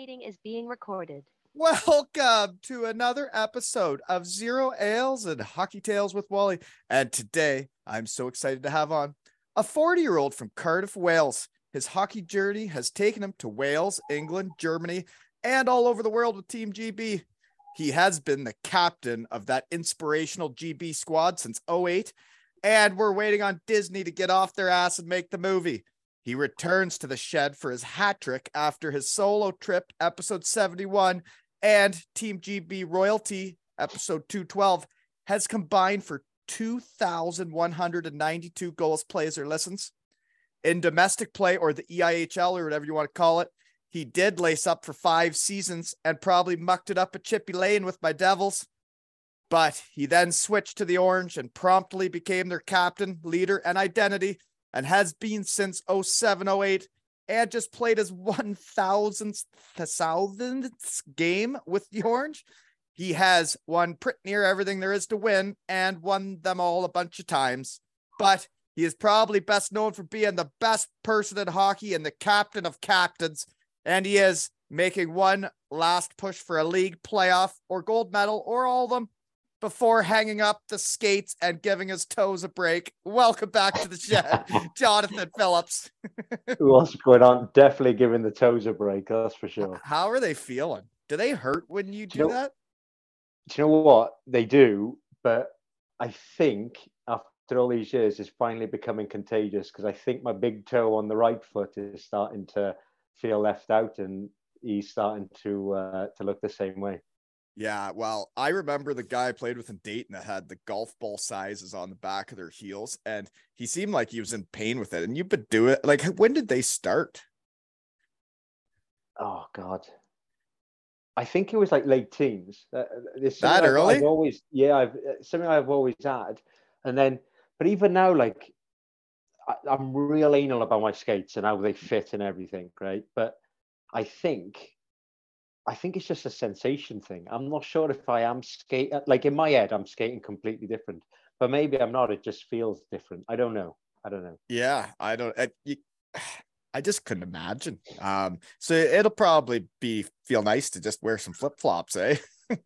meeting is being recorded. Welcome to another episode of Zero Ales and Hockey Tales with Wally. And today I'm so excited to have on a 40 year old from Cardiff, Wales. His hockey journey has taken him to Wales, England, Germany, and all over the world with Team GB. He has been the captain of that inspirational GB squad since 08, and we're waiting on Disney to get off their ass and make the movie. He returns to the shed for his hat trick after his solo trip, episode 71, and Team GB Royalty, episode 212, has combined for 2,192 goals, plays, or listens. In domestic play or the EIHL or whatever you want to call it, he did lace up for five seasons and probably mucked it up at Chippy Lane with my Devils. But he then switched to the Orange and promptly became their captain, leader, and identity and has been since 07 08 and just played his 1000th thousandth game with the Orange. He has won pretty near everything there is to win and won them all a bunch of times. But he is probably best known for being the best person in hockey and the captain of captains. And he is making one last push for a league playoff or gold medal or all of them before hanging up the skates and giving his toes a break. Welcome back to the shed, Jonathan Phillips. What's going on? Definitely giving the toes a break, that's for sure. How are they feeling? Do they hurt when you do You know- that? Do you know what? They do, but I think after all these years, it's finally becoming contagious because I think my big toe on the right foot is starting to feel left out and he's starting to uh, to look the same way. Yeah, well, I remember the guy I played with in Dayton that had the golf ball sizes on the back of their heels, and he seemed like he was in pain with it. And you've been doing it like when did they start? Oh God. I think it was like late teens. Uh, it's That I've- early? I've always, yeah, I've uh, something I've always had, and then, but even now, like, I, I'm real anal about my skates and how they fit and everything, right? But I think, I think it's just a sensation thing. I'm not sure if I am skate like in my head, I'm skating completely different, but maybe I'm not. It just feels different. I don't know. I don't know. Yeah, I don't. I, you, I just couldn't imagine. Um, so it'll probably be feel nice to just wear some flip flops, eh?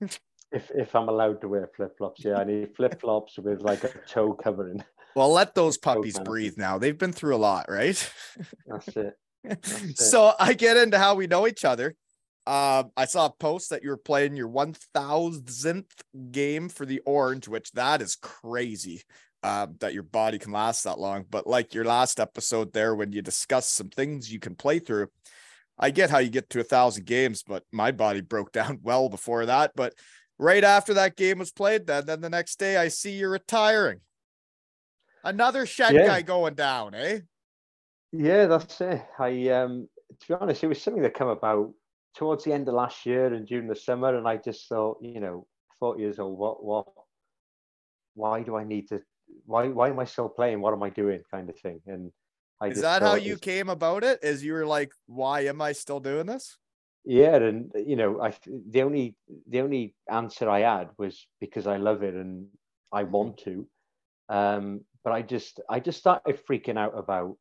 If if I'm allowed to wear flip flops, yeah, I need flip flops with like a toe covering. Well, let those puppies breathe now. They've been through a lot, right? That's it. it. so I get into how we know each other. Um, I saw a post that you were playing your 1000th game for the Orange, which that is crazy uh, that your body can last that long. But like your last episode there, when you discussed some things you can play through, I get how you get to a thousand games, but my body broke down well before that. But right after that game was played, then then the next day I see you're retiring. Another shed Yeah. guy going down, eh? Yeah, that's it. I um to be honest, it was something that came about towards the end of last year and during the summer, and I just thought, you know, 40 years old, what what why do I need to why why am I still playing? What am I doing? kind of thing. And I Is just that how you came about it? Is you were like, why am I still doing this? yeah and you know i the only the only answer i had was because i love it and i want to um but i just i just started freaking out about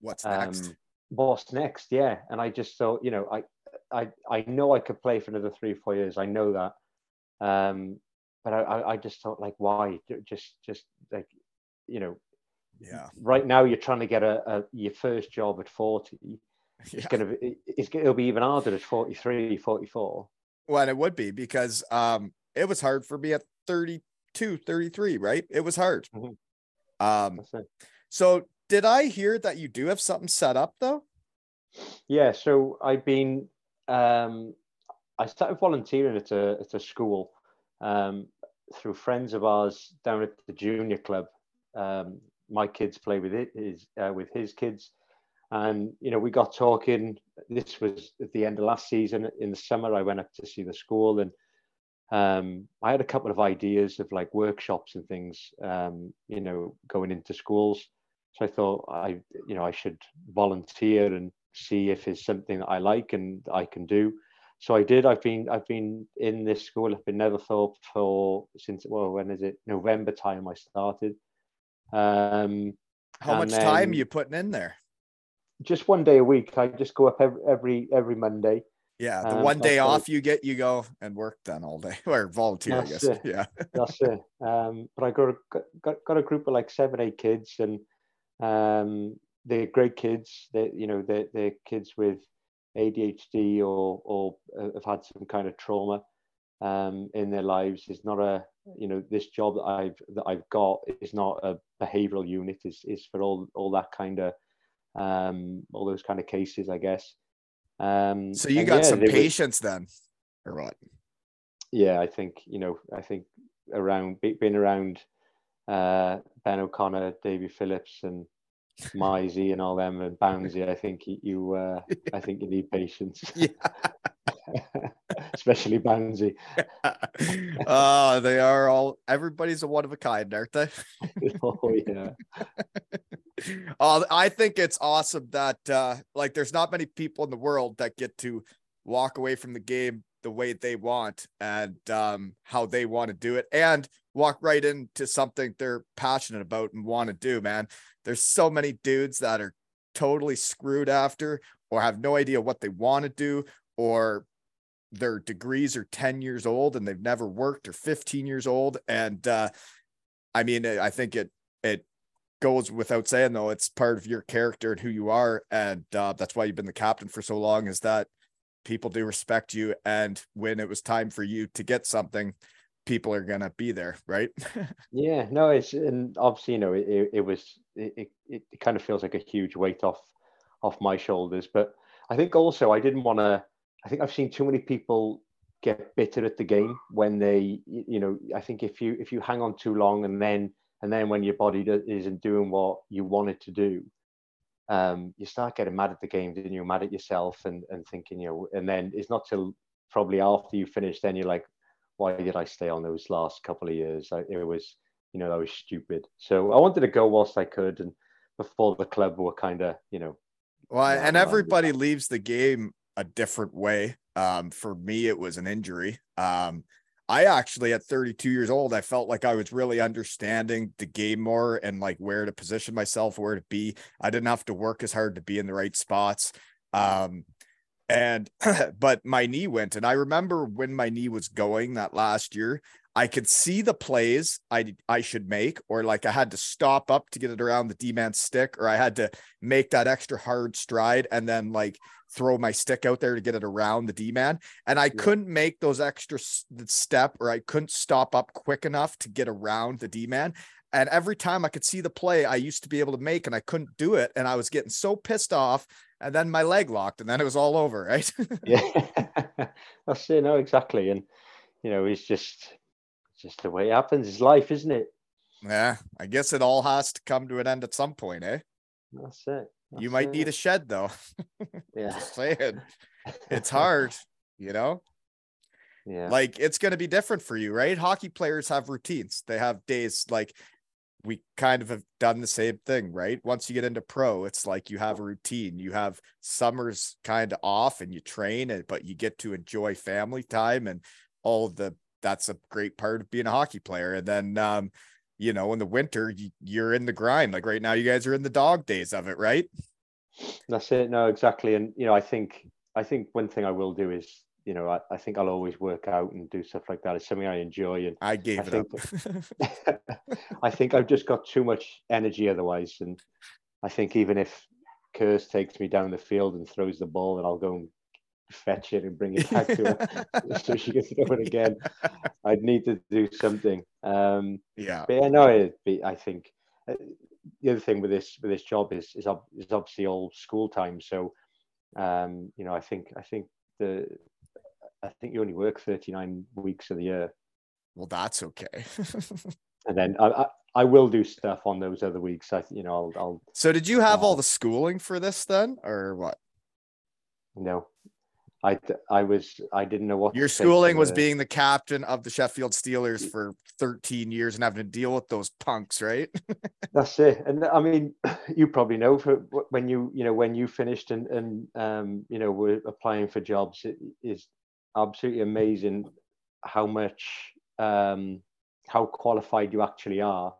What's next? um what's next yeah and i just thought you know i i i know i could play for another three four years i know that um but i i, just thought like why just just like you know yeah. right now you're trying to get a, a your first job at 40 yeah. it's gonna be it's it'll be even harder at 43 44 Well, it would be because um it was hard for me at 32, 33, right? It was hard. Mhm. Um so did I hear that you do have something set up though? Yeah, so I've been um, I started volunteering at a at a school um, through friends of ours down at the junior club. Um, my kids play with it his uh, with his kids, and you know we got talking. This was at the end of last season. In the summer, I went up to see the school, and um, I had a couple of ideas of like workshops and things. Um, you know, going into schools. So I thought I, you know, I should volunteer and see if it's something that I like and I can do. So I did. I've been I've been in this school up in Netherthorpe for since well when is it November time I started. Um, How much time are you putting in there? Just one day a week. I just go up every every, every Monday. Yeah, the um, one day off you get, you go and work then all day or volunteer. I guess. It. Yeah, that's it. Um, but I got a, got got a group of like seven, eight kids, and um, they're great kids. They you know they they're kids with ADHD or or have had some kind of trauma um, in their lives. It's not a you know this job that I've that I've got is not a behavioural unit. is is for all all that kind of um, all those kind of cases, I guess. Um, so you got yeah, some patience were, then, or what? Yeah, I think you know. I think around being around uh, Ben O'Connor, David Phillips, and Mizey and all them and Bouncy, I think you uh, I think you need patience. Yeah. Especially Bouncy. uh they are all everybody's a one of a kind, aren't they? oh yeah. uh, I think it's awesome that uh like there's not many people in the world that get to walk away from the game the way they want and um how they want to do it and walk right into something they're passionate about and want to do, man. There's so many dudes that are totally screwed after or have no idea what they want to do or their degrees are 10 years old and they've never worked or 15 years old. And uh I mean I think it it goes without saying though it's part of your character and who you are. And uh, that's why you've been the captain for so long is that people do respect you. And when it was time for you to get something people are gonna be there, right? yeah, no, it's and obviously you know it, it was it, it, kind of feels like a huge weight off off my shoulders, but I think also I didn't want to. I think I've seen too many people get bitter at the game when they you know I think if you if you hang on too long and then and then when your body isn't doing what you want it to do um, you start getting mad at the game and you're mad at yourself and, and thinking you know and then it's not till probably after you finish then you're like why did I stay on those last couple of years? It was, you know, that was stupid. So I wanted to go whilst I could, and before the club were kind of, you know. Well, and everybody leaves the game a different way. Um, for me, it was an injury. Um, I actually, at 32 years old, I felt like I was really understanding the game more and like where to position myself, where to be. I didn't have to work as hard to be in the right spots. Um, and but my knee went and i remember when my knee was going that last year i could see the plays i i should make or like i had to stop up to get it around the d-man stick or i had to make that extra hard stride and then like throw my stick out there to get it around the d-man and i yeah. couldn't make those extra step or i couldn't stop up quick enough to get around the d-man and every time I could see the play I used to be able to make and I couldn't do it. And I was getting so pissed off. And then my leg locked and then it was all over. Right. yeah. That's it. No, exactly. And, you know, it's just, just the way it happens. It's life, isn't it? Yeah. I guess it all has to come to an end at some point, eh? That's it. That's you might it. need a shed though. Yeah. Just saying. It's hard, you know? Yeah. Like it's going to be different for you, right? Hockey players have routines. They have days like we kind of have done the same thing, right? Once you get into pro, it's like you have a routine. You have summers kind of off and you train it, but you get to enjoy family time and all the that's a great part of being a hockey player. And then um, you know, in the winter, you, you're in the grind. Like right now, you guys are in the dog days of it, right? That's it. No, exactly. And you know, I think I think one thing I will do is you know, I, I, think I'll always work out and do stuff like that. It's something I enjoy. And I gave I it think, up. I think I've just got too much energy otherwise. And I think even if Curse takes me down the field and throws the ball, and I'll go and fetch it and bring it back to her so she can throw it again. I'd need to do something. Um, yeah. But yeah, no, be, I think uh, the other thing with this with this job is is, ob- is obviously all school time. So, um, you know, I think I think the I think you only work 39 weeks of the year, Well, that's okay. and then I, I I will do stuff on those other weeks. I you know I'll I'll so did you have all the schooling for this then, or what? know. I, I was I didn't know what Your schooling was being the captain of the Sheffield Steelers for 13 years and having to deal with those punks, right? That's it. And I mean, you probably know for when you, you know, when you finished and, and um, you know, were applying for jobs, it is absolutely amazing how much, um, how qualified you actually are.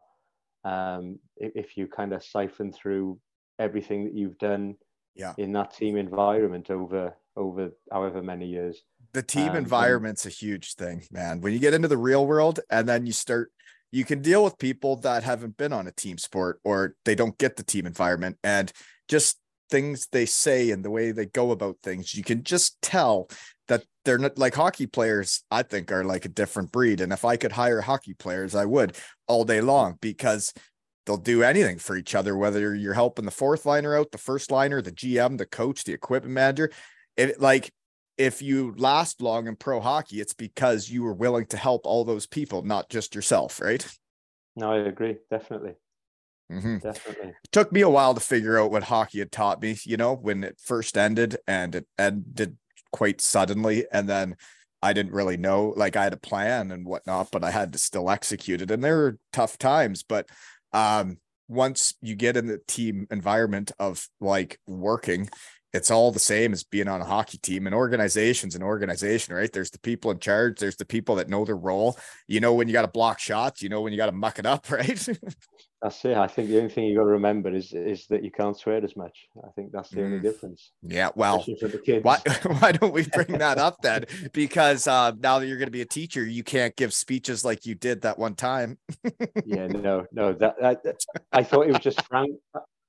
Um, if, if you kind of siphon through everything that you've done Yeah. in that team environment over, over however many years. the team Um, and- environment's a huge thing, man. When you get into the real world and then you start, you can deal with people that haven't been on a team sport or they don't get the team environment and just things they say and the way they go about things. You can just tell that they're not like hockey players, I think, are like a different breed. And if I could hire hockey players, I would all day long because they'll do anything for each other, whether you're helping the fourth liner out, the first liner, the GM, the coach, the equipment manager. It like if you last long in pro hockey, it's because you were willing to help all those people, not just yourself, right? No, I agree. Definitely. Mm-hmm. Definitely. It took me a while to figure out what hockey had taught me, you know, when it first ended and it ended quite suddenly. And then I didn't really know, like I had a plan and whatnot, but I had to still execute it. And there were tough times, but um, once you get in the team environment of like working, it's all the same as being on a hockey team and organization's an organization, right? There's the people in charge, there's the people that know their role. You know when you got to block shots, you know when you got to muck it up, right? That's it. I think the only thing you've got to remember is is that you can't swear as much. I think that's the only Mm. difference. yeah, well, especially for the kids. why why don't we bring that up then? Because uh, now that you're going to be a teacher, you can't give speeches like you did that one time. Yeah, no, no. That, that that- I thought it was just frowned.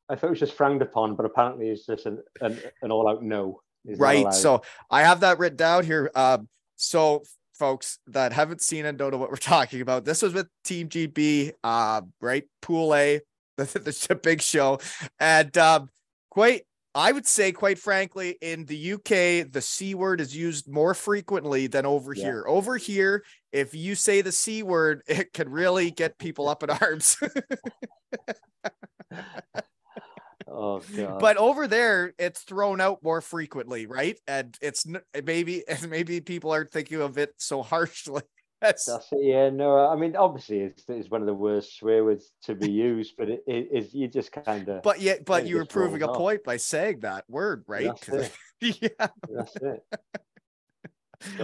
I thought it was just frowned upon, but apparently it's just an an, an all out no. It's right. So I have that written down here. Um, so folks that haven't seen and don't know what we're talking about, this was with Team GB, uh, right? Pool A, the, the, the big show, and um, quite. I would say, quite frankly, in the UK, the C word is used more frequently than over Yeah. here. Over here, if you say the C word, it can really get people up in arms. Oh god. but over there it's thrown out more frequently right and it's n- eh, maybe maybe people aren't thinking of it so harshly That's, it. Yeah, no. I mean, obviously, it's, it's one of the worst swear words to be used, but it, it is you just kind of. but yet but you were proving a off. point by saying that word right That's it. yeah That's it.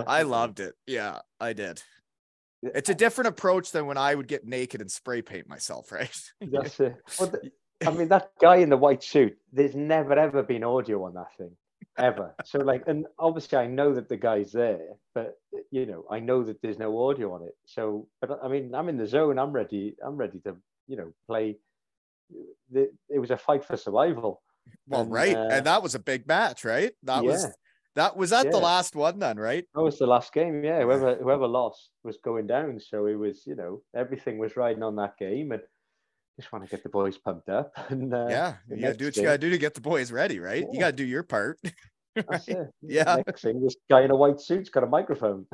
i loved it yeah i did it's a different approach than when i would get naked and spray paint myself right That's it. Well, th- I mean, that guy in the white suit. There's never ever been audio on that thing, ever. So like, and obviously I know that the guy's there, but you know, I know that there's no audio on it. So, but I mean, I'm in the zone. I'm ready. I'm ready to, you know, play. The, it was a fight for survival. well And, right uh, and that was a big match right that was that was that the last one then right That was the last game. Yeah, whoever whoever lost was going down. So it was, you know, everything was riding on that game, and just want to get the boys pumped up. And uh, yeah you gotta do what you gotta do to get the boys ready right you gotta do your part it. Yeah. Next thing, this guy in a white suit's got a microphone.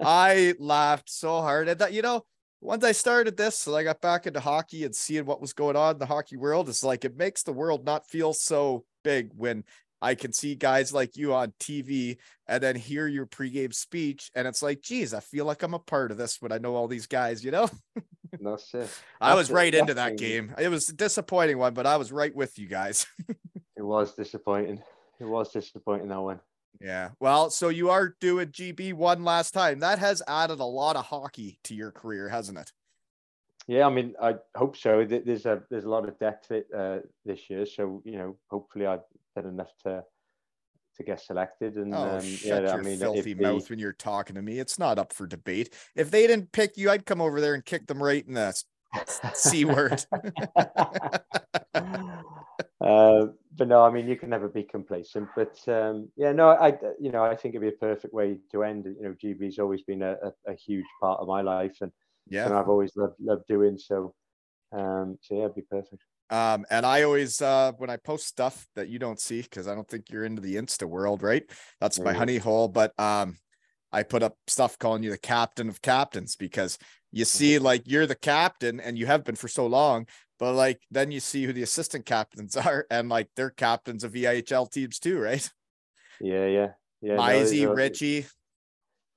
I laughed so hard at that. You know, once I started this and I got back into hockey and seeing what was going on in the hockey world, it's like it makes the world not feel so big when I can see guys like you on TV and then hear your pregame speech. And it's like, geez, I feel like I'm a part of this when I know all these guys, you know? That's it. I was right into that game. It was a disappointing one, but I was right with you guys. It was disappointing. It was disappointing that one. Yeah. Well, so you are doing GB one last time. That has added a lot of hockey to your career, hasn't it? Yeah, I mean, I hope so. There's a there's a lot of depth uh, this year, so you know, hopefully I've done enough to to get selected. And Oh, um, shut yeah, your I mean, filthy mouth when you're talking to me. It's not up for debate. If they didn't pick you, I'd come over there and kick them right in the c word. uh, but no, I mean, you can never be complacent. But um, yeah, no, I you know, I think it'd be a perfect way to end. You know, GB's always been a, a, a huge part of my life, and yeah. and I've always loved loved doing so. Um, so yeah, it'd be perfect. Um, and I always uh when I post stuff that you don't see because I don't think you're into the Insta world, right? That's my Mhm. honey hole. But um I put up stuff calling you the captain of captains because you see like you're the captain and you have been for so long, but like then you see who the assistant captains are and like they're captains of EIHL teams too, right? Yeah, yeah, yeah. no, Mizey, a- Richie.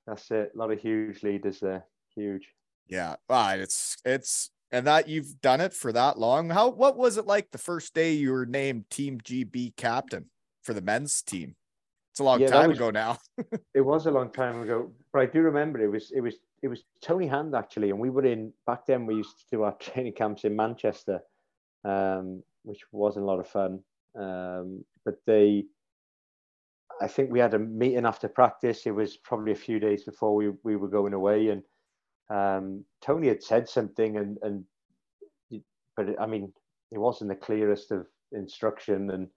That's it. A lot of huge leaders there. Huge. Yeah. Ah, it's it's and that you've done it for that long. How what was it like the first day you were named Team GB captain for the men's team? It's a long Yeah, time was- ago now. It was a long time ago, but I do remember it was it was it was Tony Hand actually, and we were in back then. We used to do our training camps in Manchester, um, which wasn't a lot of fun. Um, but they, I think we had a meeting after practice. It was probably a few days before we we were going away, and um, Tony had said something, and and but it, I mean, it wasn't the clearest of instruction, and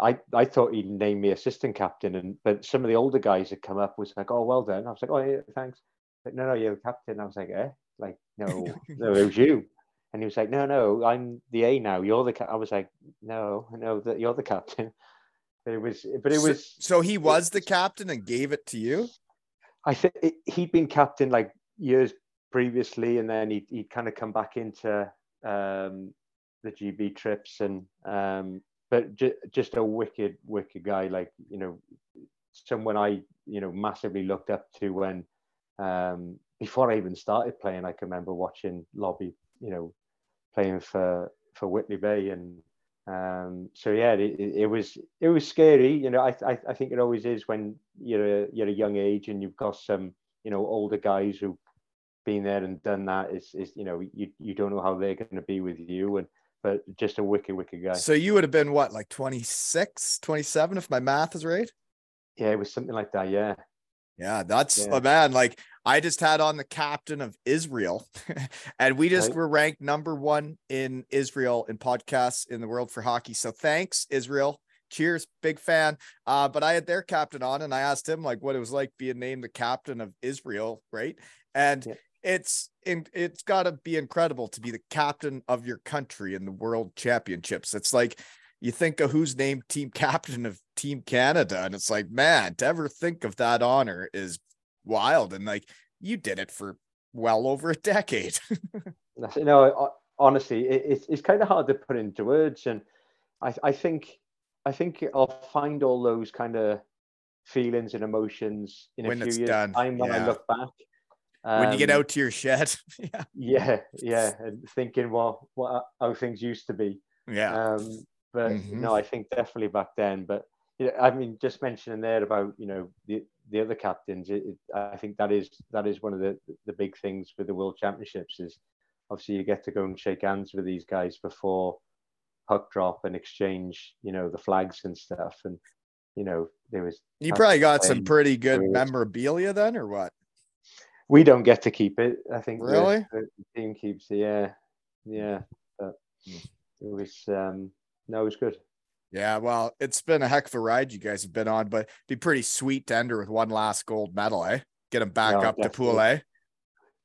I I thought he'd name me assistant captain, and but some of the older guys had come up was like, oh well done. I was like, oh yeah, thanks. Like, no, no, you're the captain. I was like, eh, like no, no, it was you. And he was like, no, no, I'm the A now. You're the. Ca-. I was like, no, no, that you're the captain. It was, but it So- was. so he was the captain and gave it to you. I think he'd been captain like years previously, and then he he'd kind of come back into um, the GB trips, and um, but ju- just a wicked, wicked guy. Like you know, someone I you know massively looked up to when um, before I even started playing. I can remember watching Lobby, you know, playing for for Whitley Bay, and um, so yeah, it, it, it was it was scary. You know, I, I I think it always is when you're a, you're a young age and you've got some you know older guys who been there and done that. Is is you know you you don't know how they're going to be with you, and but just a wicked wicked guy. So you would have been what, like 26, 27, if my math is right? yeah, it was something like that. Yeah, Yeah, that's Yeah. a man. Like I just had on the captain of Israel, and we just Right. were ranked number one in Israel in podcasts in the world for hockey. So thanks, Israel. Cheers, big fan. Uh, but I had their captain on, and I asked him like what it was like being named the captain of Israel, right? And Yeah. It's in, it's got to be incredible to be the captain of your country in the world championships. It's like you think of who's named team captain of Team Canada, and it's like, man, to ever think of that honor is wild. And like, you did it for well over a decade. No, ho- honestly, it, it's it's kind of hard to put into words, and I I think I think I'll find all those kind of feelings and emotions in When a few years done, time when I look back. When you get Um, out to your shed. yeah. yeah, yeah, and thinking, well, what how things used to be. Yeah. Um, but Mhm. no, I think definitely back then. But yeah, I mean, just mentioning there about you know the the other captains, it, it, I think that is that is one of the the big things with the World Championships is obviously you get to go and shake hands with these guys before puck drop and exchange, you know, the flags and stuff. And you know, there was you probably got some pretty good memorabilia then, or what? We don't get to keep it. I think the- Really? the, team keeps it. Yeah, yeah. But it was um, no, it was good. Yeah, well, it's been a heck of a ride you guys have been on, but it'd be pretty sweet to ender with one last gold medal, eh? Get them back No, up to pool, definitely. eh?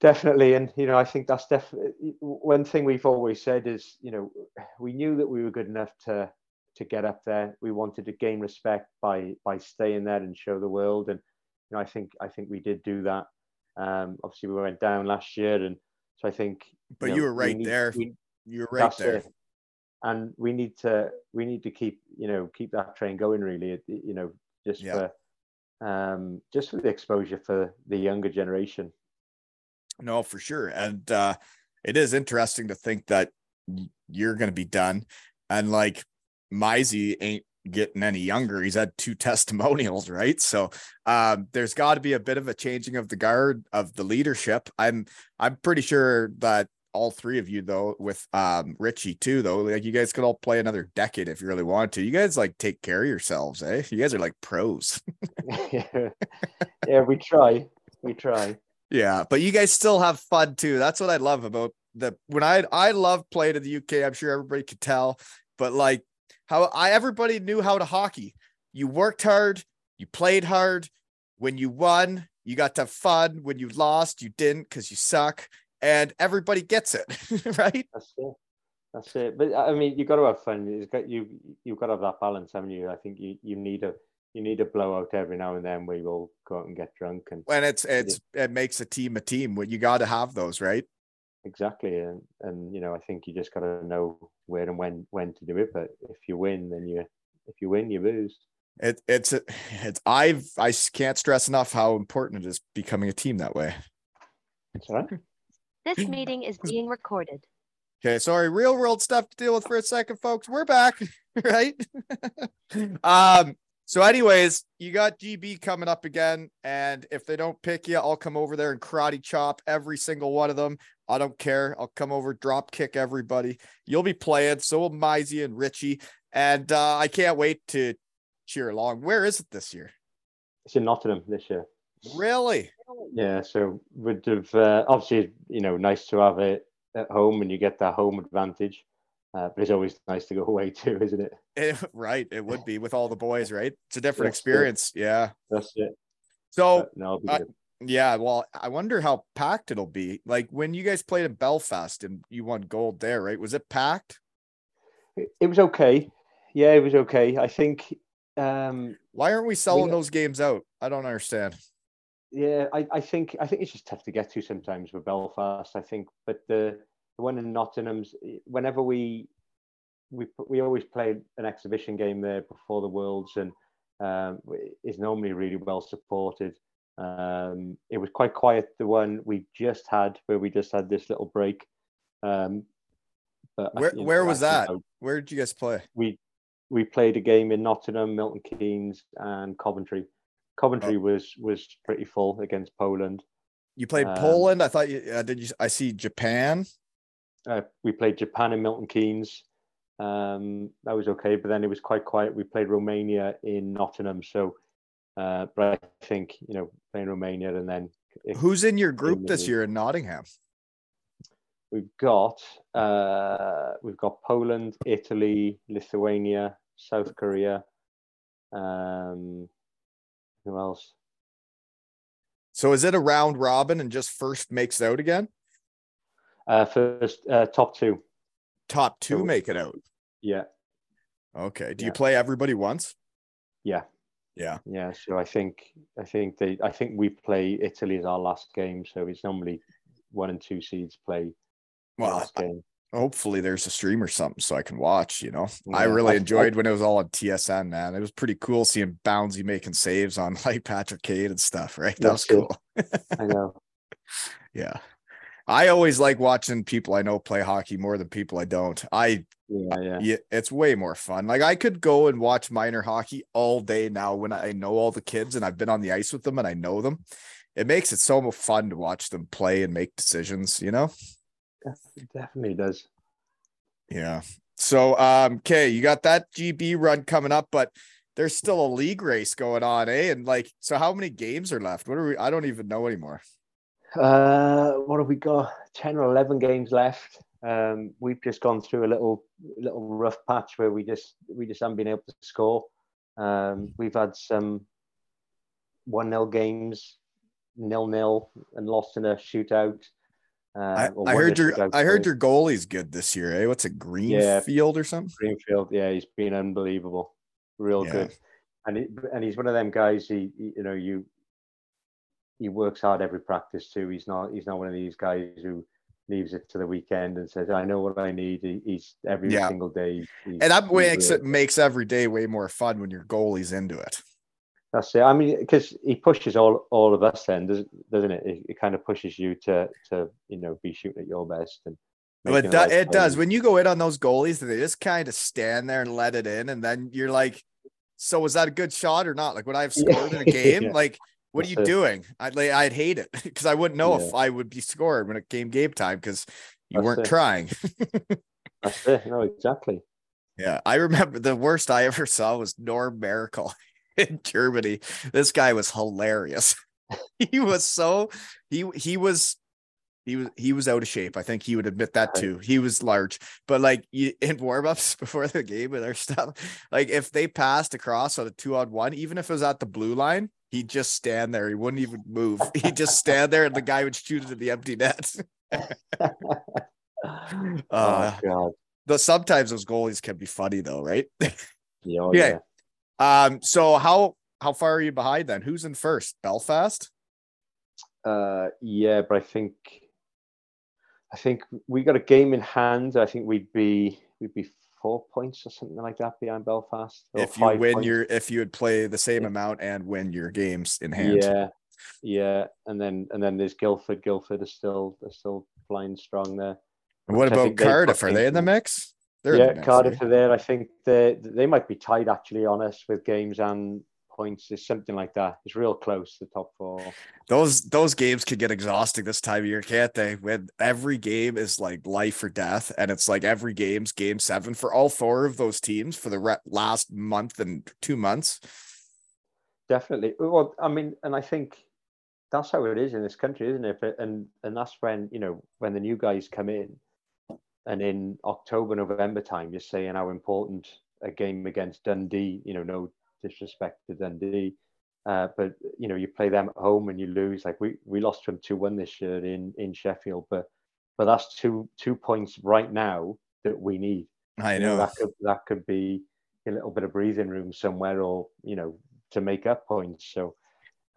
Definitely, and you know, I think that's definitely one thing we've always said is, you know, we knew that we were good enough to to get up there. We wanted to gain respect by by staying there and show the world, and you know, I think I think we did do that. Um, obviously, we went down last year, and so I think. But know, you were we right need- there. we- You're right there. it. And we need to we need to keep you know keep that train going. Really, you know, just Yeah. for um, just for the exposure for the younger generation. No, for sure. And uh it is interesting to think that you're gonna be done. And like Mizey ain't getting any younger. He's had two testimonials, right? So um there's got to be a bit of a changing of the guard of the leadership. I'm I'm pretty sure that all three of you though, with um Richie too, though, like you guys could all play another decade if you really want to. You guys like take care of yourselves, eh? You guys are like pros. yeah, yeah, we try, we try. Yeah, but you guys still have fun too. That's what I love about the when I I love playing in the UK. I'm sure everybody could tell, but like how I everybody knew how to hockey. You worked hard, you played hard. When you won, you got to have fun. When you lost, you didn't because you suck. and everybody gets it, right? That's it. That's it. But I mean, you've got to have fun. It's got you. You've got to have that balance, haven't you? I think you, you need a you need a blowout every now and then where you all go out and get drunk and When it's it's it makes a team a team. What you got to have those, right? Exactly and and you know I think you just got to know where and when when to do it. But if you win, then you if you win, you lose. It it's it's I've I s- can't stress enough how important it is becoming a team that way. That's all right. This meeting is being recorded. Okay, sorry, real world stuff to deal with for a second, folks. We're back, right? um, so anyways, you got GB coming up again, and if they don't pick you, I'll come over there and karate chop every single one of them. I don't care. I'll come over, drop kick everybody. You'll be playing, so will Mizey and Richie, and uh, I can't wait to cheer along. Where is it this year? It's in Nottingham this year. Really? Yeah, so would have uh, obviously you know nice to have it at home and you get that home advantage, uh, but it's always nice to go away too, isn't it? Eh, right, it would be with all the boys, right? It's a different it- experience. Yeah. That's it. So no, I- Yeah, well, I wonder how packed it'll be. Like when you guys played in Belfast and you won gold there, right? Was it packed? It, it was okay. Yeah, it was okay. I think. Um, Why aren't we selling got- those games out? I don't understand. yeah, I, I think I think it's just tough to get to sometimes with Belfast. I think, but the the one in Nottingham's whenever we we we always play an exhibition game there before the Worlds and um, is normally really well supported. Um, it was quite quiet the one we just had where we just had this little break. Um, but I- Where know, where was actually, that? Where did you guys play? we we played a game in Nottingham, Milton Keynes, and Coventry. Coventry was was pretty full against Poland. You played Um, Poland. I thought you uh, did. You I see Japan. Uh, we played Japan in Milton Keynes. Um, that was okay, but then it was quite quiet. We played Romania in Nottingham. So, uh, but I think you know playing Romania and then if Who's in your group this England. year in Nottingham? we've got uh, we've got Poland, Italy, Lithuania, South Korea. Um, who else? So is it a round robin and just first makes out again? Uh, first uh, top two. Top two So- make it out. Yeah, Okay. Do you play everybody once? yeah. Yeah. Yeah, so I think I think they I think we play Italy as our last game, so it's normally one and two seeds play Well, last game. hopefully there's a stream or something so I can watch, you know. I really I- I- enjoyed when it was all on TSN, man. It was pretty cool seeing Bouncy making saves on like Patrick Kane and stuff, right? That was cool. I know. Yeah. I always like watching people I know play hockey more than people I don't. I Yeah, yeah. it's way more fun. Like I could go and watch minor hockey all day now when I know all the kids and I've been on the ice with them and I know them. It makes it so much fun to watch them play and make decisions, you know? It definitely does. Yeah. So um okay, you got that GB run coming up, but there's still a league race going on, eh? And like so how many games are left? What are we I don't even know anymore. Uh, what have we got? Ten or eleven games left. Um, we've just gone through a little little rough patch where we just we just haven't been able to score. Um, we've had some one 0 games, nil nil, and lost in a shootout. Uh, I, I heard your shootout, I heard your goalie's good this year, eh? What's it, Greenfield or something? Greenfield, yeah, he's been unbelievable, real Yeah. good, and he, and he's one of them guys. He, he- you know, you he works hard every practice too. He's not he's not one of these guys who leaves it to the weekend and says, "I know what I need." He, he's every Yeah. single day. And that makes it makes every day way more fun when your goalie's into it. That's it. I mean, because he pushes all all of us, then doesn't doesn't it? It, it kind of pushes you to to you know be shooting at your best and. Making it, do, it does. When you go in on those goalies, they just kind of stand there and let it in, and then you're like, "So was that a good shot or not?" Like, would I have scored in a game? Yeah. Like, what are you doing? I'd like, I'd hate it because I wouldn't know if I would be scored when it came game time because you That's weren't it. trying. That's it. No, exactly. Yeah, I remember the worst I ever saw was Norm Maracle in Germany. This guy was hilarious. he was so he he was he was he was out of shape. I think he would admit that too. He was large, but like in warm-ups before the game and their stuff, like if they passed across on a two on one, even if it was at the blue line, he'd just stand there. He wouldn't even move. He'd just stand there, and the guy would shoot it in the empty net. Uh, oh god. the sometimes those goalies can be funny though, right? Yeah, oh, Yeah. yeah. Um, so how how far are you behind then? Who's in first? Belfast? Uh, yeah, but I think I think we got a game in hand. I think we'd be we'd be four points or something like that behind Belfast. if you win points. your if you would play the same Yeah. amount and win your games in hand. yeah, yeah, and then and then there's Guildford. Guildford is still they're still flying strong there. And what about Cardiff? Are they in the mix? They're in the yeah, mix, Cardiff right? are there. I think they they might be tied actually on us with games and points. It's something like that. It's real close. The top four. Those those games could get exhausting this time of year, can't they? When every game is like life or death, and it's like every game's game seven for all four of those teams for the re- last month and two months. Definitely. Well, I mean, and I think that's how it is in this country, isn't it? And and that's when you know when the new guys come in, and in October, November time, you're saying how important a game against Dundee. You know, no disrespect to Dundee, uh, but you know you play them at home and you lose. Like we we lost to them two one this year in in Sheffield, but but that's two two points right now that we need. I You know. that could that could be a little bit of breathing room somewhere, or you know, to make up points. So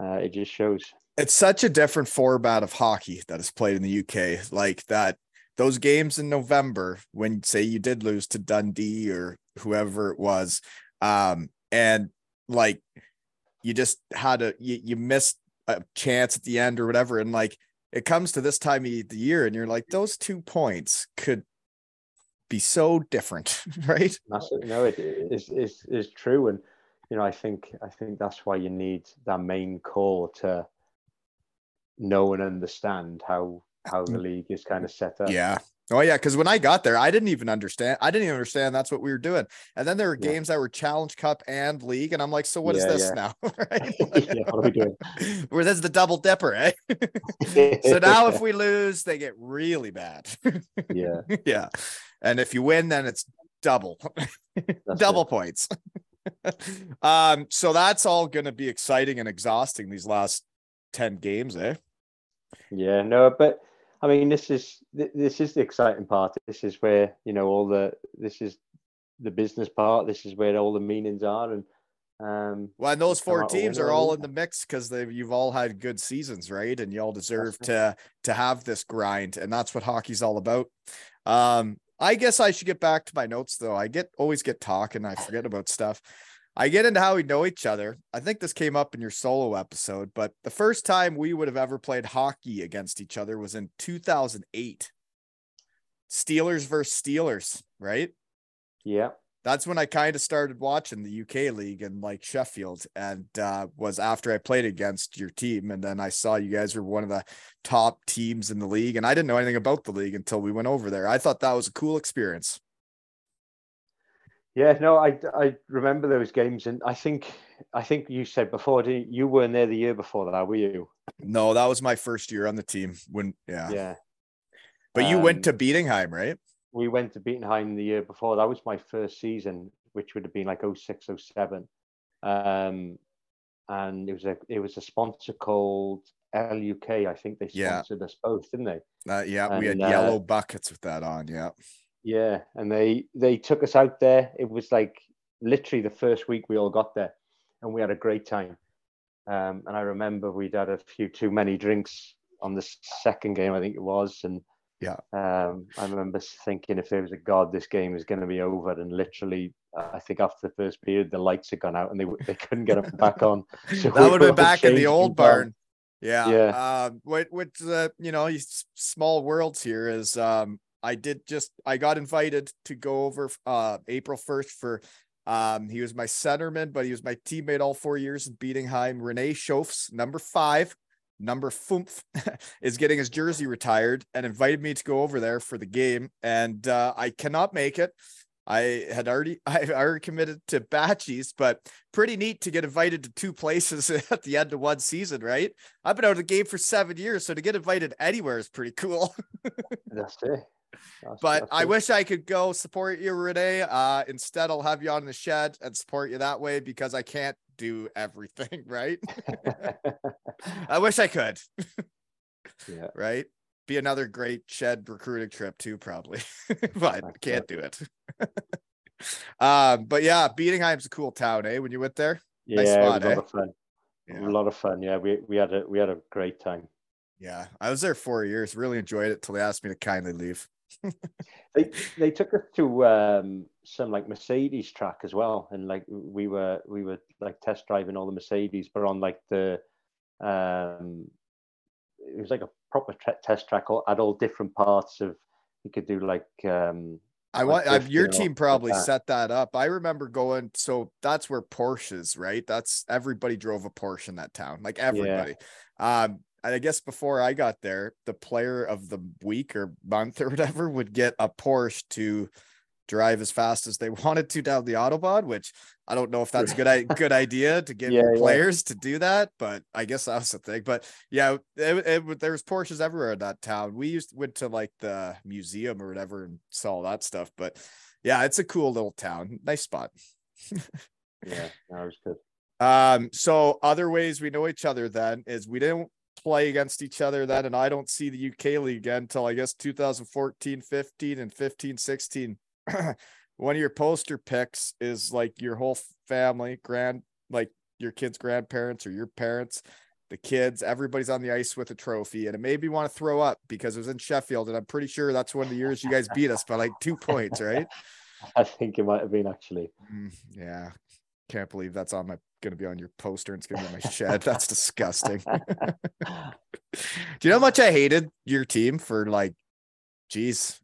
uh, it just shows. it's such a different format of hockey that is played in the UK. Like that, those games in November when say you did lose to Dundee or whoever it was, um, and like you just had a you, you missed a chance at the end or whatever, and like it comes to this time of the year, and you're like those two points could be so different, right? No, it is is is true, and you know, I think I think that's why you need that main core to know and understand how how the league is kind of set up. Mm. Yeah. Oh yeah, because when I got there, I didn't even understand. I didn't even understand that's what we were doing. And then there were Yeah. games that were Challenge Cup and League, and I'm like, so what is Yeah, this yeah. now? Right? Yeah, what are we doing? Where this is the double dipper, eh? so now if we lose, they get really bad. yeah, yeah. And if you win, then it's double, double it. points. um, so that's all gonna be exciting and exhausting these last 10 games, eh? Yeah, no, but I mean, this is this is the exciting part. This is where you know all the this is the business part. This is where all the meanings are, and um, Well, and those four teams are all in the mix because they you've all had good seasons, right? And you all deserve to to have this grind, and that's what hockey's all about. Um, I guess I should get back to my notes though. I get always get talking, I forget about stuff. I get into how we know each other. I think this came up in your solo episode, but the first time we would have ever played hockey against each other was in 2008. Steelers versus Steelers, right? yeah, that's when I kind of started watching the UK league and like Sheffield and uh was after I played against your team and then I saw you guys were one of the top teams in the league and I didn't know anything about the league until we went over there. I thought that was a cool experience. Yeah. No, I I remember those games, and I think I think you said before, didn't you? You weren't there the year before that, were you? No, that was my first year on the team when yeah. Yeah. But you went Um, to Bietigheim, right? we went to Bietigheim the year before. That was my first season, which would have been like 06, 07. Um, and it was a it was a sponsor called LUK. I think they Yeah. sponsored us both, didn't they? Uh, yeah, we had uh, yellow buckets with that on. Yeah. Yeah, and they they took us out there. It was like literally the first week we all got there, and we had a great time. Um, and I remember we'd had a few too many drinks on the second game, I think it was, and Yeah. um, I remember thinking if there was a god, this game is going to be over. And literally, uh, I think after the first period, the lights had gone out and they they couldn't get them back on. So that would have been back in the old barn. Yeah. Yeah. Um, what, what, uh, you know, small worlds here is, um, I did just, I got invited to go over, uh, April 1st for, um, he was my centerman, but he was my teammate all four years in Bietigheim. René Schoofs, number five, number Fumph is getting his jersey retired and invited me to go over there for the game. And, uh, I cannot make it. I had already, I already committed to Batchies, but pretty neat to get invited to two places at the end of one season, right? I've been out of the game for seven years, so to get invited anywhere is pretty cool. That's it. That's- but that's I wish I could go support you, Renee. Uh, instead, I'll have you on the shed and support you that way because I can't do everything, right? I wish I could, yeah. right? be another great shed recruiting trip too, probably, but can't do it. um, but yeah, Bietigheim's a cool town, eh? When you went there, Yeah, Nice spot, a eh? lot of fun. Yeah. A lot of fun. Yeah, we we had a we had a great time. yeah, I was there four years. Really enjoyed it till they asked me to kindly leave. They they took us to um, some like Mercedes track as well, and like we were we were like test driving all the Mercedes, but on like the um, it was like a proper tra- test track all, at all different parts of. You could do like um, I want 50 your team like probably that. set that up. I remember going. So that's where Porsches, right? That's everybody drove a Porsche in that town, like everybody. Um, and I guess before I got there, the player of the week or month or whatever would get a Porsche to drive as fast as they wanted to down the autobahn. Which I don't know if that's a good good idea to give Yeah, your yeah. players to do that, but I guess that was the thing. But yeah, it, it, there was Porsches everywhere in that town. We used went to like the museum or whatever and saw all that stuff. But yeah, it's a cool little town. Nice spot. yeah, that was good. Um, so other ways we know each other then is we didn't play against each other then, and I don't see the UK league again until I guess 2014, 15, and 15, 16. One of your poster picks is like your whole family, grand like your kids' grandparents or your parents, the kids, everybody's on the ice with a trophy, and it made me want to throw up because it was in Sheffield, and I'm pretty sure that's one of the years you guys beat us by like two points, right? I think it might have been actually. Mm, yeah. Can't believe that's on my gonna be on your poster and it's gonna be in my shed. That's disgusting. Do you know how much I hated your team for like geez,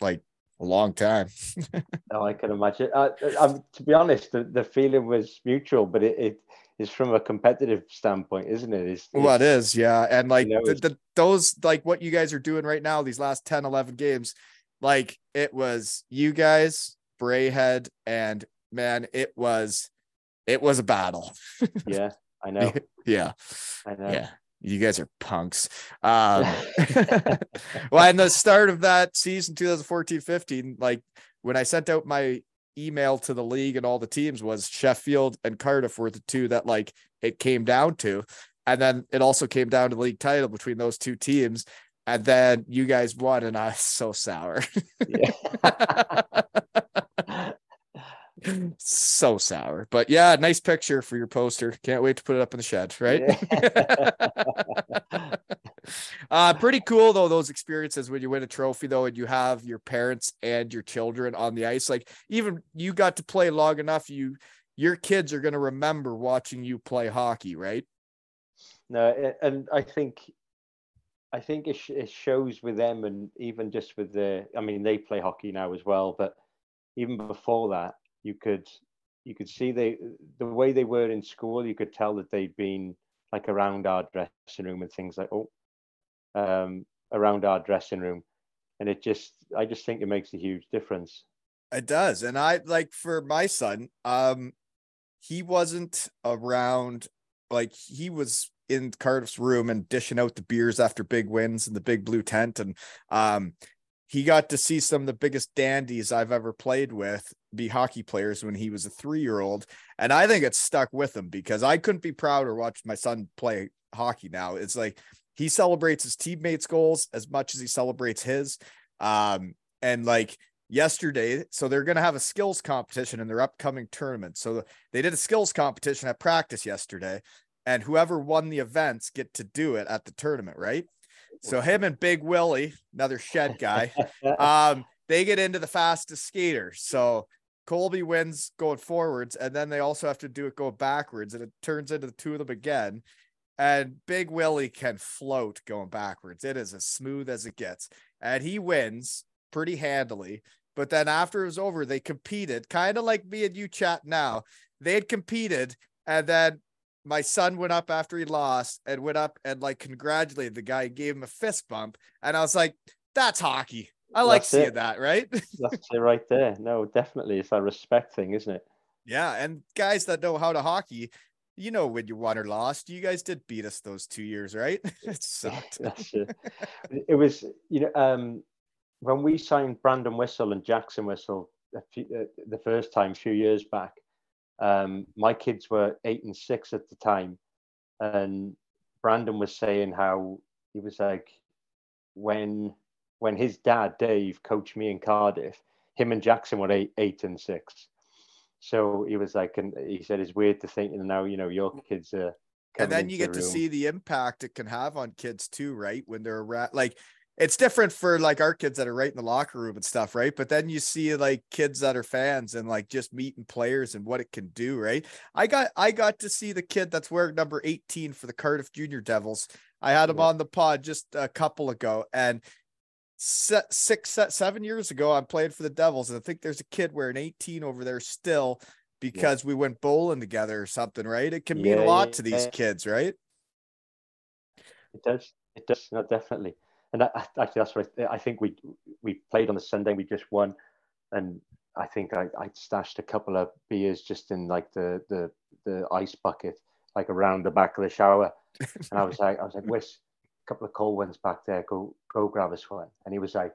like a long time. No, I can imagine. Um, to be honest, the, the feeling was mutual, but it, it is from a competitive standpoint, isn't it? It's, Well, it's- yeah. And like know, the, the those like what you guys are doing right now, these last 10, 11 games, like it was you guys, Braehead, and man, it was it was a battle. Yeah, I know. yeah. I know. Yeah. You guys are punks. Um, well, in the start of that season, 2014 15, like when I sent out my email to the league and all the teams, was Sheffield and Cardiff were the two that like it came down to. And then it also came down to the league title between those two teams. And then you guys won, and I was so sour. Yeah. so sour. But yeah, nice picture for your poster. Can't wait to put it up in the shed, right? uh pretty cool though those experiences when you win a trophy though and you have your parents and your children on the ice like even you got to play long enough you your kids are going to remember watching you play hockey right no, and I think, I think it, sh- it shows with them, and even just with the. I mean, they play hockey now as well, but even before that, you could, you could see they the way they were in school. You could tell that they'd been like around our dressing room and things like oh, um, around our dressing room, and it just, I just think it makes a huge difference. It does. And I like for my son, um, he wasn't around like he was in Cardiff's room and dishing out the beers after big wins in the big blue tent. And um he got to see some of the biggest dandies I've ever played with be hockey players when he was a three-year-old. And I think it stuck with him because I couldn't be prouder watching my son play hockey now. It's like he celebrates his teammates' goals as much as he celebrates his. Um, and like yesterday. So they're going to have a skills competition in their upcoming tournament. So they did a skills competition at practice yesterday, and whoever won the events get to do it at the tournament, right? So him and Big Willie, another shed guy, um, they get into the fastest skater. So Colby wins going forwards, and then they also have to do it go backwards, and it turns into the two of them again. And Big Willie can float going backwards. It is as smooth as it gets. And he wins pretty handily. But then after it was over, they competed, kind of like me and you chat now. They had competed, and then my son went up after he lost and went up and like congratulated the guy, gave him a fist bump. And I was like, that's hockey. I like That's seeing it. that, right? That's it right there. No, definitely, it's that respect thing, isn't it? yeah. And guys that know how to hockey, you know when you won or lost. You guys did beat us those two years, right? it sucked. That's it. it was, you know, um, when we signed Brandon Whistle and Jackson Whistle a few, uh, the first time, a few years back, um, my kids were eight and six at the time, and Brandon was saying how he was like, when when his dad Dave coached me in Cardiff, him and Jackson were eight, eight and six. So he was like, and he said it's weird to think and now, you know, your kids are. and then you get the to see the impact it can have on kids too, right? When they're around, like it's different for like our kids that are right in the locker room and stuff, right? But then you see like kids that are fans and like just meeting players and what it can do, right? I got I got to see the kid that's wearing number 18 for the Cardiff Junior Devils. I had him on the pod just a couple ago, and six, seven years ago, I'm playing for the Devils, and I think there's a kid wearing 18 over there still because we went bowling together or something, right? It can mean a lot yeah, to these yeah. kids, right? It does. It does. No, definitely. And that, actually, that's what I, I think we we played on the Sunday. We just won, and I think I, I stashed a couple of beers just in like the the the ice bucket, like around the back of the shower. And I was like, I was like, wish a couple of cold ones back there. go go grab us one. And he was like,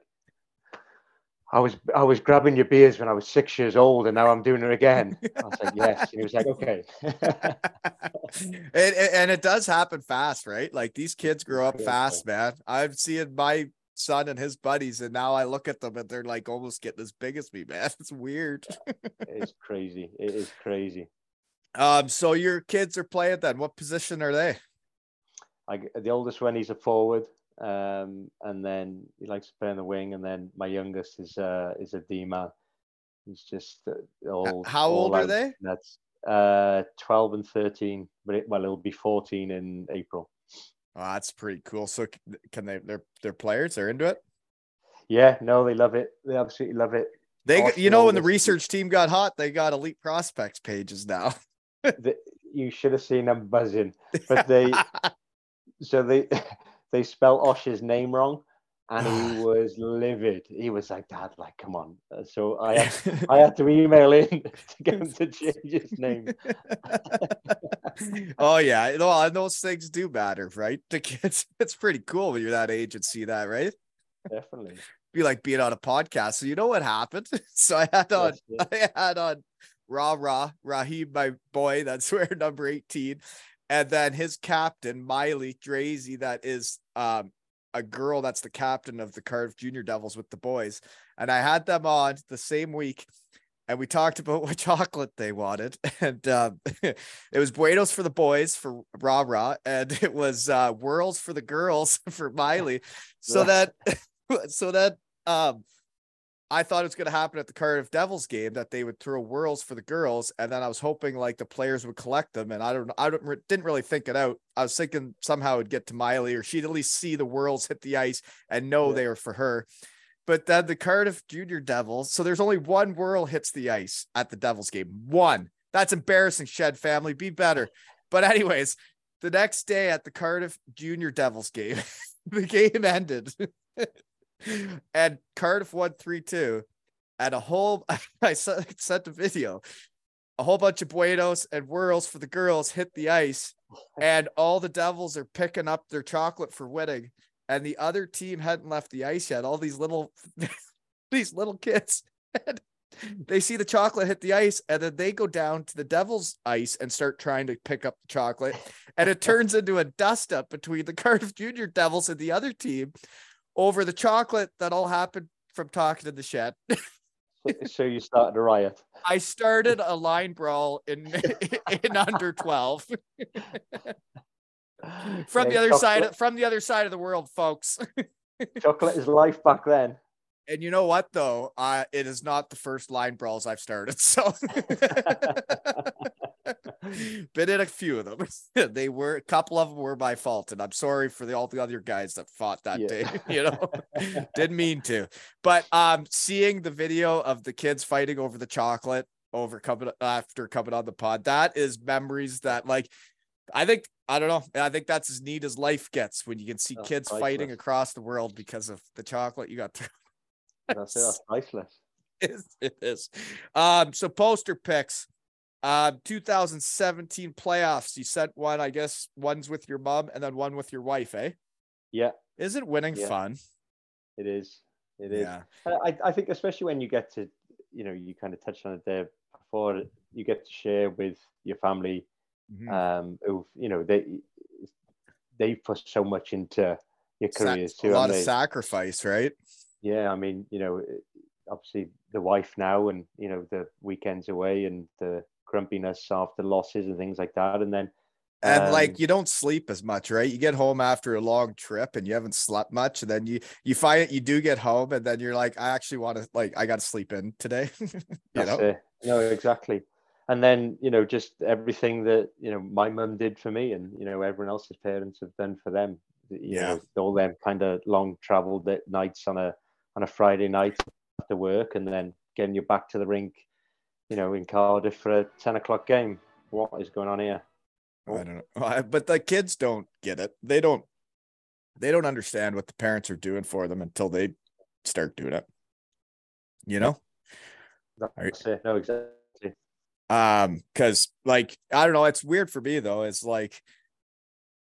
I was I was grabbing your beers when I was six years old, and now I'm doing it again. I said yes. And he was like, okay. and, and it does happen fast, right? Like these kids grow up fast, man. I'm seeing my son and his buddies, and now I look at them and they're like almost getting as big as me, man. It's weird. it's crazy. It is crazy. Um, so your kids are playing then. What position are they? I, the oldest one, he's a forward, um, and then he likes to play on the wing. And then my youngest is uh, is a D man. He's just uh, all. how all old are out. they? That's uh, twelve and thirteen. But it, well, it'll be fourteen in April. Oh, that's pretty cool. So can they? They're they're players. They're into it. Yeah, no, they love it. They absolutely love it. They, you know, when the research team got hot, they got elite prospects pages now. The, you should have seen them buzzing. But they, so they, they spelled Osh's name wrong, and he was livid. He was like, "Dad, like, come on." Uh, So I had I had to email in to get him to change his name. oh yeah, no, and those things do matter, right? The kids, it's pretty cool when you're that age and see that, right? Definitely. Be like being on a podcast. So you know what happened? So I had on, Yes. I had on Rah Rah Raheem, my boy, that's where number 18, and then his captain Miley Drazy, that is um a girl that's the captain of the Cardiff Junior Devils with the boys, and I had them on the same week. And we talked about what chocolate they wanted, and um, it was Buenos for the boys for Rah Rah, and it was uh, Twirls for the girls for Miley. So that, so that um, I thought it was going to happen at the Cardiff Devils game that they would throw twirls for the girls, and then I was hoping like the players would collect them. And I don't, I don't, didn't really think it out. I was thinking somehow it'd get to Miley, or she'd at least see the twirls hit the ice and know Yeah. they were for her. But then the Cardiff Junior Devils, so there's only one twirl hits the ice at the Devils game. One. That's embarrassing, Shed family. Be better. But anyways, the next day at the Cardiff Junior Devils game, the game ended. and Cardiff won 3 2. And a whole, I sent a video, a whole bunch of Buenos and twirls for the girls hit the ice. And all the Devils are picking up their chocolate for winning. And the other team hadn't left the ice yet. All these little, these little kids. And they see the chocolate hit the ice and then they go down to the devil's ice and start trying to pick up the chocolate and it turns into a dust up between the Cardiff Junior Devils and the other team over the chocolate that all happened from talking in the shed. So, you started a riot. I started a line brawl in in under 12 from the other side from the other side of the world folks. Chocolate is life back then. And you know what though? Uh it is not the first line brawls I've started. So been in a few of them. they were a couple of them were my fault, and I'm sorry for the, all the other guys that fought that Yeah. day. You know, didn't mean to. But um, seeing the video of the kids fighting over the chocolate over coming after coming on the pod, that is memories that like I think I don't know. I think that's as neat as life gets when you can see Oh, kids fighting across the world because of the chocolate you got through. That's it. That's priceless. It is. It is. Um, so poster picks. Um, 2017 playoffs. You sent one, I guess, one's with your mom and then one with your wife, eh? Yeah, Isn't winning Yeah. fun? it is. It is. Yeah. I, I think especially when you get to, you know, you kind of touched on it there before. You get to share with your family, Mhm. um, who you know they they put so much into your Sa- careers a too. lot of they? sacrifice, right? yeah, I mean, you know, obviously the wife now, and you know, the weekends away, and the grumpiness after losses and things like that, and then And um, like you don't sleep as much, right? You get home after a long trip and you haven't slept much, and then you you find it you do get home, and then you're like, I actually want to like I got to sleep in today. you know, it. No, exactly. And then, you know, just everything that, you know, my mum did for me and, you know, everyone else's parents have done for them. You Yeah. know, all them kind of long traveled nights on a on a Friday night after work and then getting you back to the rink, you know, in Cardiff for a 10 o'clock game. What is going on here? I don't know, but the kids don't get it. They don't they don't understand what the parents are doing for them until they start doing it. You know. That's it. No, exactly. um because like i don't know it's weird for me though it's like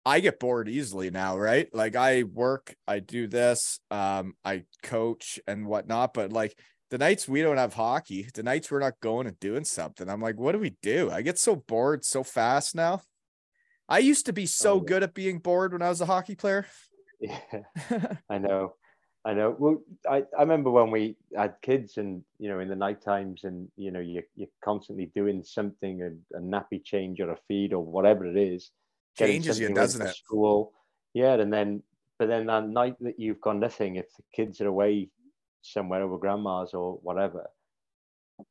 i get bored easily now right like i work i do this um i coach and whatnot but like the nights we don't have hockey the nights we're not going and doing something i'm like what do we do i get so bored so fast now i used to be so Oh, yeah. good at being bored when i was a hockey player Yeah. I know, I know. Well, I, I remember when we had kids, and you know, in the night times, and you know, you you're constantly doing something, a, a nappy change or a feed or whatever it is, Changes you, doesn't it? School, yeah, and then but then that night that you've got nothing, if the kids are away somewhere over grandma's or whatever,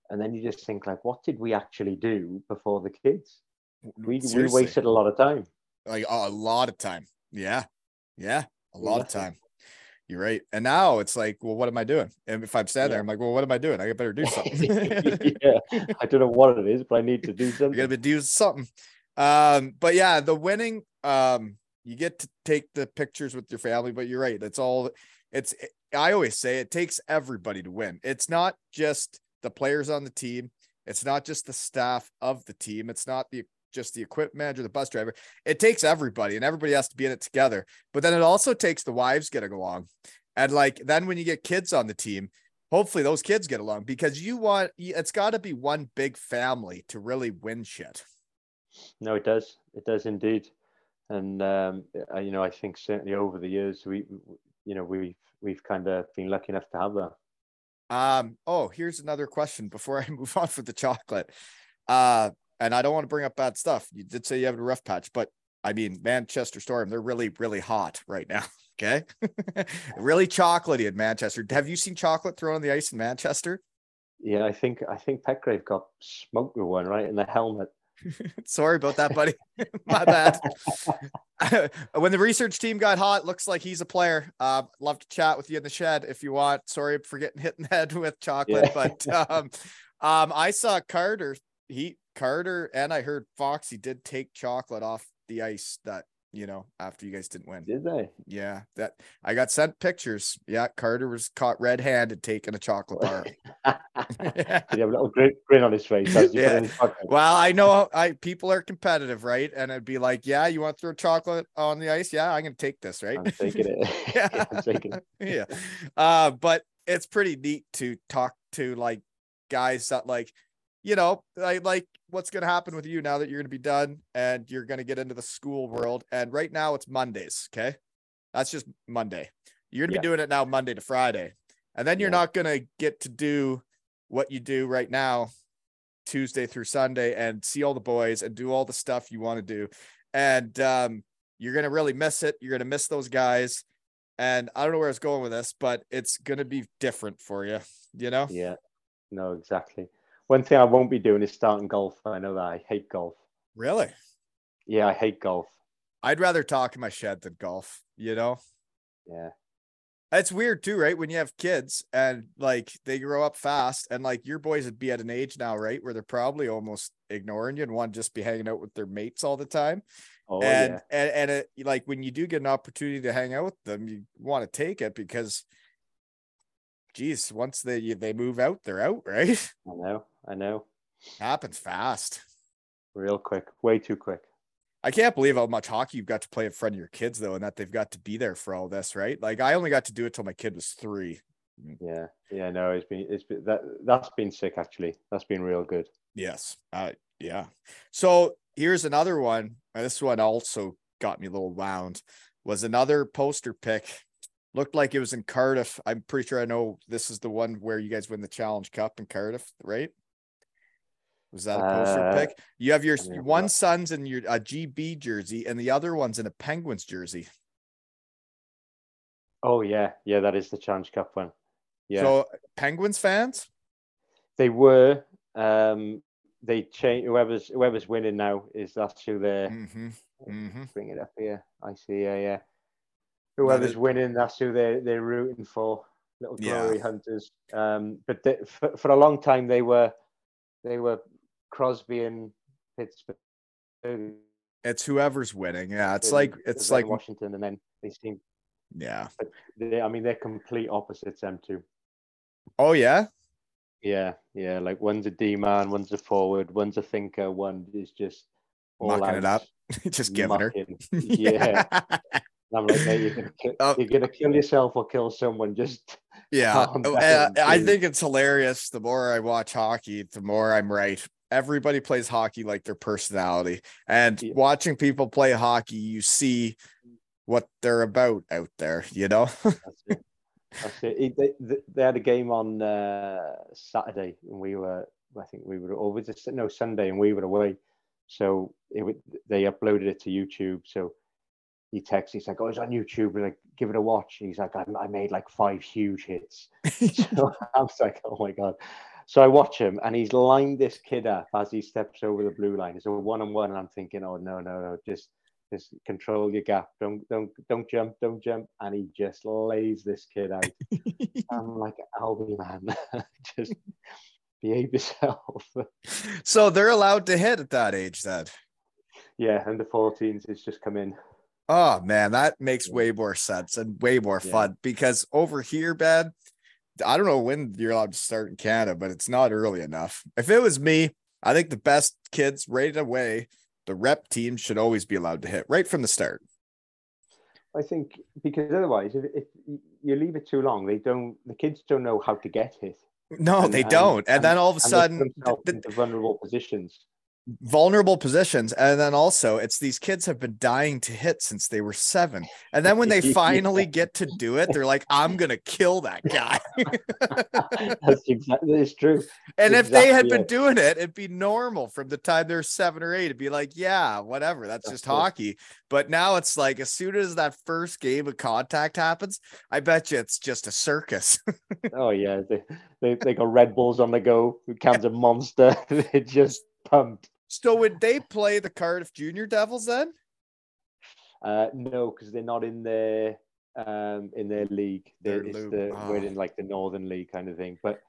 and then you just think like, what did we actually do before the kids? Mm-hmm. We we wasted a lot of time. like a lot of time. Yeah. Yeah a lot of time. You're right. And now it's like well what am i doing? And if i'm standing there i'm like well what am i doing? I better do something. Yeah, I don't know what it is, but I need to do something. you gotta do something um but yeah the winning um you get to take the pictures with your family but you're right. It's all it's i always say it takes everybody to win. It's not just the players on the team. It's not just the staff of the team. It's not the just the equipment manager the bus driver. It takes everybody and everybody has to be in it together. But then it also takes the wives getting along. And like then when you get kids on the team hopefully those kids get along because you want it's got to be one big family to really win shit No, it does. It does indeed. And um, uh, you know, I think certainly over the years, we, you know, we've we've kind of been lucky enough to have that. Um, oh, here's another question before I move on for the chocolate. Uh, and I don't want to bring up bad stuff. You did say you have a rough patch, but I mean, Manchester Storm, they're really, really hot right now. Okay. really chocolatey in Manchester. Have you seen chocolate thrown on the ice in Manchester? Yeah, I think I think Petgrave got smoked with one right in the helmet. Sorry about that, buddy. My bad. when the research team got hot, looks like he's a player. Uh, love to chat with you in the shed if you want. Sorry for getting hit in the head with chocolate, Yeah. but um, um, I saw Carter. He Carter and I heard Foxy did take chocolate off the ice. That you know after you guys didn't win. Did they? Yeah, that I got sent pictures. Yeah, Carter was caught red-handed taking a chocolate bar. Did he have a little grin, grin on his face Yeah. his? Well, I know I people are competitive, right? And it'd be like, yeah, you want to throw chocolate on the ice? Yeah, I'm gonna take this, right? I'm taking it. Yeah. yeah, I'm taking it. yeah. Uh, but it's pretty neat to talk to like guys that like, you know, I like what's gonna happen with you now that you're gonna be done and you're gonna get into the school world. And right now it's Mondays, okay? That's just Monday. You're gonna Yeah. be doing it now Monday to Friday. And then you're Yeah. not gonna get to do what you do right now Tuesday through Sunday and see all the boys and do all the stuff you want to do. And um, you're going to really miss it. You're going to miss those guys. And I don't know where it's going with this, but it's going to be different for you, you know? Yeah, no, exactly. One thing I won't be doing is starting golf. I know that I hate golf. Really? Yeah, I hate golf. I'd rather talk in my shed than golf, you know? Yeah, It's weird too, right? When you have kids and like they grow up fast and like your boys would be at an age now, right? Where they're probably almost ignoring you and want to just be hanging out with their mates all the time. oh and yeah, and and it, like when you do get an opportunity to hang out with them, you want to take it because, geez, once they they move out, they're out, right? I know, I know. Happens fast. Real quick, way too quick. I can't believe how much hockey you've got to play in front of your kids though, and that they've got to be there for all this, right? Like I only got to do it till my kid was three. Yeah, yeah, no, it's been it's been that that's been sick actually. That's been real good. Yes. Uh yeah. So here's another one. This one also got me a little wound. was another poster pick. Looked like it was in Cardiff. I'm pretty sure I know this is the one where you guys win the Challenge Cup in Cardiff, right? Was that a poster Uh, pick? You have your one son's in your a GB jersey, and the other one's in a Penguins jersey. Oh yeah, yeah, that is the Challenge Cup one. Yeah, So Penguins fans, they were. Um, they change whoever's whoever's winning now is that's who they're hmm hmm bring it up here. I see. Yeah, yeah. Whoever's winning, that's who they're they're rooting for. Little Yeah. glory hunters. Um, but they, for, for a long time they were they were Crosby and Pittsburgh. it's whoever's winning. Yeah, it's like it's like Washington, and then they seem. yeah. They, I mean, they're complete opposites. Them two. Oh yeah, Yeah, yeah. Like one's a D man, one's a forward, one's a thinker, one is just all Mucking it up. just giving her. Yeah. And I'm like, mate, you're gonna, kill, Oh. you're gonna kill yourself or kill someone. Just Yeah, Oh, down, uh, I think it's hilarious. The more I watch hockey, the more I'm right. Everybody plays hockey like their personality, and Yeah. watching people play hockey, you see what they're about out there. You know, that's it. That's it. They, they- they had a game on uh, Saturday, and we were. I think we were. Or was it no Sunday, and we were away. So it they uploaded it to YouTube. So he texts. He's like, "Oh, it's on YouTube." We're like, "Give it a watch." And he's like, I, "I made like five huge hits." so I was like, "Oh my god." So I watch him, and he's lined this kid up as he steps over the blue line. It's a one on one, and I'm thinking, "Oh no, no, no! Just, just control your gap. Don't, don't, don't jump, don't jump." And he just lays this kid out. I'm like, "Albie, man, just behave yourself." so they're allowed to hit at that age. Then, yeah, and the 14s has just come in. Oh man, that makes way more sense and way more Yeah. fun because over here, Ben, I don't know when you're allowed to start in Canada, but it's not early enough. If it was me, I think the best kids right away, the rep team should always be allowed to hit right from the start. I think because otherwise, if, if you leave it too long, they don't. The kids don't know how to get hit. No, And- they and- don't. And, and- then all of a sudden, the- into vulnerable positions. Vulnerable positions. And then also, it's these kids have been dying to hit since they were seven. And then when they finally get to do it, they're like, I'm going to kill that guy. That's exactly. It's true. and if they had Exactly been doing it, it'd be normal from the time they're seven or eight. It'd be like, yeah, whatever. That's, That's just it. hockey. But now it's like, as soon as that first game of contact happens, I bet you it's just a circus. Oh yeah, they, they they got Red Bulls on the go. Cans of Monster. They're just pumped. So would they play the Cardiff Junior Devils then? Uh, no, because they're not in their um in their league. They're, Their the we're ah. in like the Northern League kind of thing. But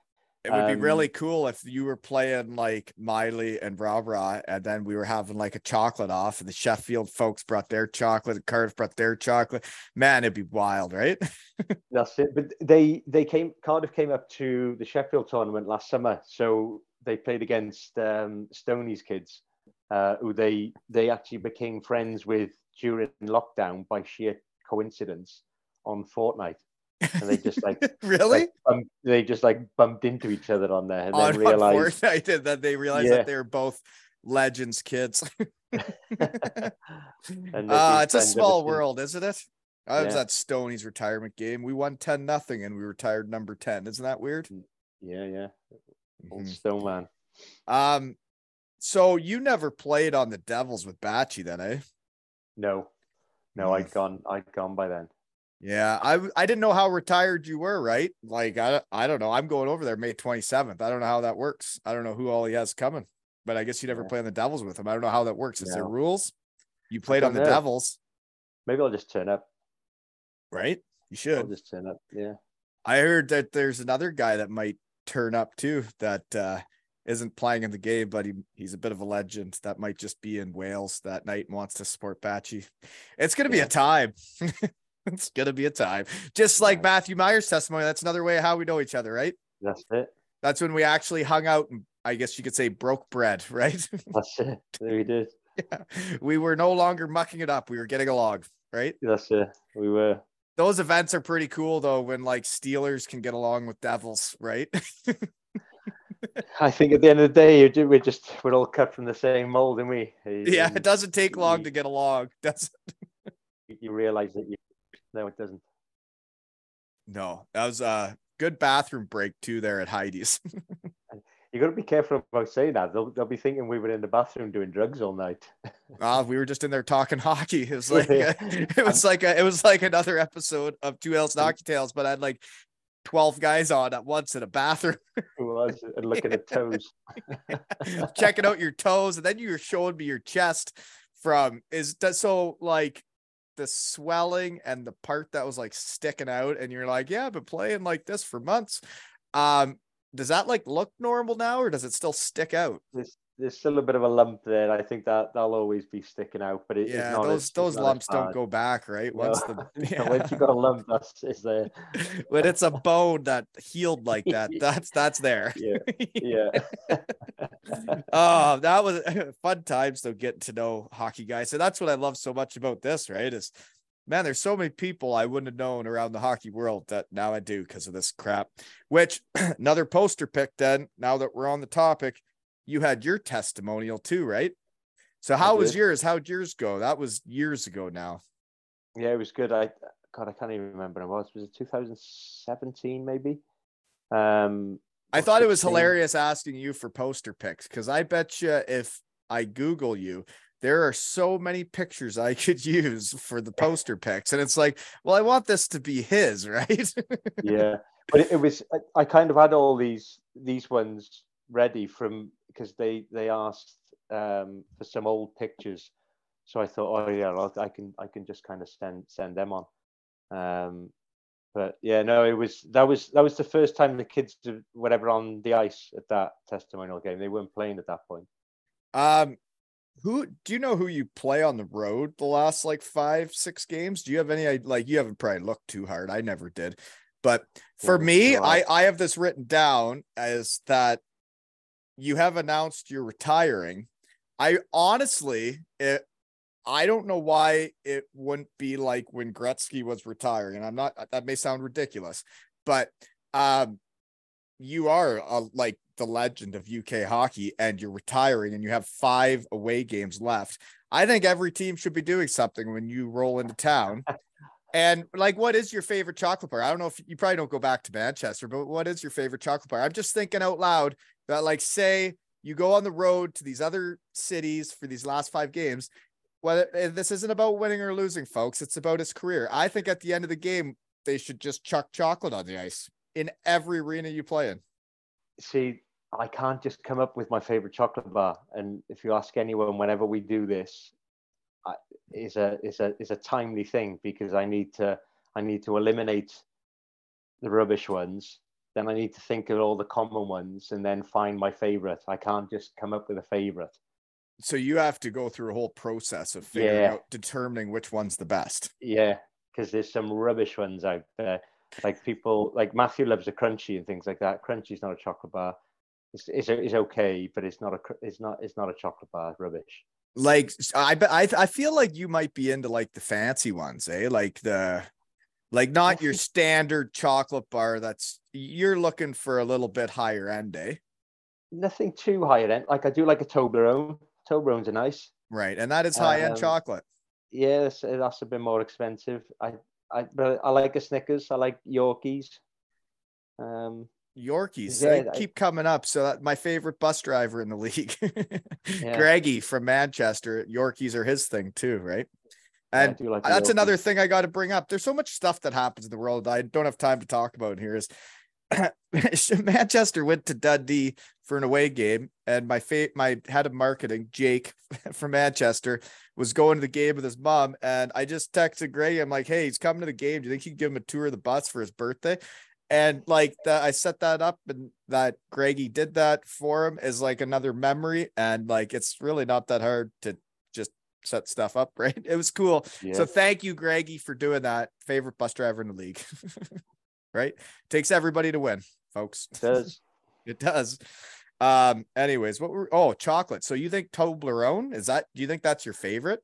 It would be really Um, cool if you were playing like Miley and Bra Bra, and then we were having like a chocolate off, and the Sheffield folks brought their chocolate, and Cardiff brought their chocolate. Man, it'd be wild, right? That's it. But they they came Cardiff came up to the Sheffield tournament last summer, so they played against um, Stoney's kids, uh, who they they actually became friends with during lockdown by sheer coincidence on Fortnite, and they just like really? like, bump, they just like bumped into each other on there and on, then on realized Fortnite, and then they realized Yeah. that they were both legends kids. and uh, it's a small world, isn't it? I was Yeah. at Stoney's retirement game. We won 10 nothing and we retired number 10. Isn't that weird? Yeah, yeah. Old Mhm. Stone man. Um, so you never played on the Devils with Batchy then, eh? No, no, Mm. I'd gone. I'd gone by then. Yeah, I I didn't know how retired you were, right? Like I I don't know. I'm going over there May 27th. I don't know how that works. I don't know who all he has coming, but I guess you never Yeah. play on the Devils with him. I don't know how that works. Is there rules? You played on the know. Devils, Maybe I'll just turn up. right? You I'll should. just turn up. Yeah. I heard that there's another guy that might turn up too that uh isn't playing in the game, but he he's a bit of a legend that might just be in Wales that night and wants to support Batchy. It's gonna be Yeah. a time. it's gonna be a time. Just like Yeah. Matthew Myers' testimony. That's another way of how we know each other, right? That's it. That's when we actually hung out and I guess you could say broke bread, right? That's it. We did. yeah. We were no longer mucking it up. We were getting along, right? That's it. We were. Those events are pretty cool though when like Steelers can get along with Devils, right? I think at the end of the day, we're just we're all cut from the same mold, and we. yeah, it doesn't take long to get along. Does You you realize that you no, it doesn't. No, that was a good bathroom break too there at Heidi's. You got to be careful about saying that. They'll, they'll be thinking we were in the bathroom doing drugs all night. Ah, we were just in there talking hockey. It was like it was like a, it was like another episode of Two L's and Hockey Tales, but I had like twelve guys on at once in a bathroom, was and looking at toes. checking out your toes, and then you were showing me your chest from is that so like the swelling and the part that was like sticking out, and you're like, yeah, I've been playing like this for months. Um, does that like look normal now, or does it still stick out? There's, there's still a bit of a lump there. I think that that'll always be sticking out, but it, it's Yeah, not those as- those lumps don't go back, right? No. Once the So Once you got a lump, that's is there. when it's a bone that healed like that, that's that's there. Yeah, yeah. oh, that was fun times though, getting to know hockey guys. So that's what I love so much about this, right? Is man, there's so many people I wouldn't have known around the hockey world that now I do because of this crap. Which another poster pick then, now that we're on the topic, you had your testimonial too, right? So how was yours? How'd yours go? That was years ago now. yeah, it was good. I God, I can't even remember when it was. Was it 2017 maybe? Um, I thought it was hilarious asking you for poster pics because I bet you if I Google you, there are so many pictures I could use for the poster pics. And it's like, well, I want this to be his, right? yeah but it, it was I, kind of had all these these ones ready from because they they asked um for some old pictures so i thought oh yeah I'll, i can i can just kind of send send them on um but yeah no it was that was that was the first time the kids did whatever on the ice at that testimonial game they weren't playing at that point um, who do you know who you play on the road the last like five, six games? Do you have any like you haven't probably looked too hard? I never did. But for Yeah, me, no, I, I- I have this written down as that you have announced you're retiring. I honestly, it, I don't know why it wouldn't be like when Gretzky was retiring. And I'm not, that may sound ridiculous, but um, you are uh, like the legend of UK hockey and you're retiring and you have five away games left. I think every team should be doing something when you roll into town. And like, what is your favorite chocolate bar? I don't know if you probably don't go back to Manchester, but what is your favorite chocolate bar? I'm just thinking out loud that, like, say you go on the road to these other cities for these last five games. Whether this isn't about winning or losing, folks, it's about his career. I think at the end of the game, they should just chuck chocolate on the ice in every arena you play in. see i can't just come up with my favorite chocolate bar and if you ask anyone whenever we do this I, is a is a is a timely thing because i need to i need to eliminate the rubbish ones then i need to think of all the common ones and then find my favorite i can't just come up with a favorite So you have to go through a whole process of figuring Yeah. out determining which one's the best. yeah because there's some rubbish ones out there like people like matthew loves a crunchy and things like that crunchy's not a chocolate bar it's, it's, it's okay but it's not a it's not it's not a chocolate bar rubbish Like I I I feel like you might be into like the fancy ones, eh? Like the like not your standard chocolate bar that's you're looking for a little bit higher end, eh? nothing too high end. Like I do like a Toblerone. Toblerones are nice. Right. And that is high end Um, chocolate. Yes, that's a bit more expensive. I, I, but I like a Snickers. I like Yorkies. Um, Yorkies yeah, they I- keep coming up. So that my favorite bus driver in the league, Yeah. Greggy from Manchester. Yorkies are his thing too, right? And do like that's another thing I got to bring up. There's so much stuff that happens in the world I don't have time to talk about here. Is Manchester went to Dundee for an away game, and my fa- my head of marketing, Jake from Manchester, was going to the game with his mom, and I just texted Gray. I'm like, "Hey, he's coming to the game. Do you think you can give him a tour of the bus for his birthday?" And like that, I set that up, and that Greggy did that for him is like another memory, and like it's really not that hard to just set stuff up, right? It was cool. Yeah. So thank you, Greggy, for doing that. Favorite bus driver in the league. Right? Takes everybody to win, folks. It does. It does. Um, anyways, what were oh chocolate. So you think Toblerone? Is that do you think that's your favorite?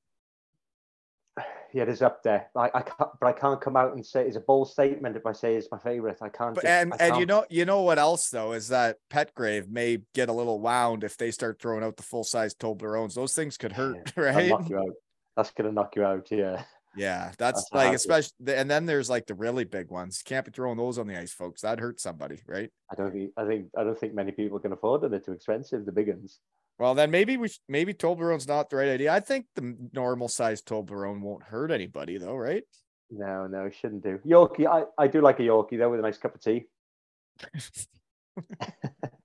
Yeah, it is up there. I, I can't, but I can't come out and say it's a bold statement if I say it's my favorite. I can't. But just- and I and you can't- know you know what else though is that Petgrave may get a little wound if they start throwing out the full size Toblerones. Those things could hurt, I'll right? knock you out. That's gonna knock you out. Yeah. Yeah, that's, That's like especially, and then there's like the really big ones. Can't be throwing those on the ice, folks. That hurt somebody, right? I don't think I think I don't think many people can afford them. They're too expensive. The big ones. Well, then maybe we sh- maybe Toblerone's not the right idea. I think the normal size Toblerone won't hurt anybody, though, right? No, no, it shouldn't do. Yorkie, I, I do like a Yorkie though with a nice cup of tea.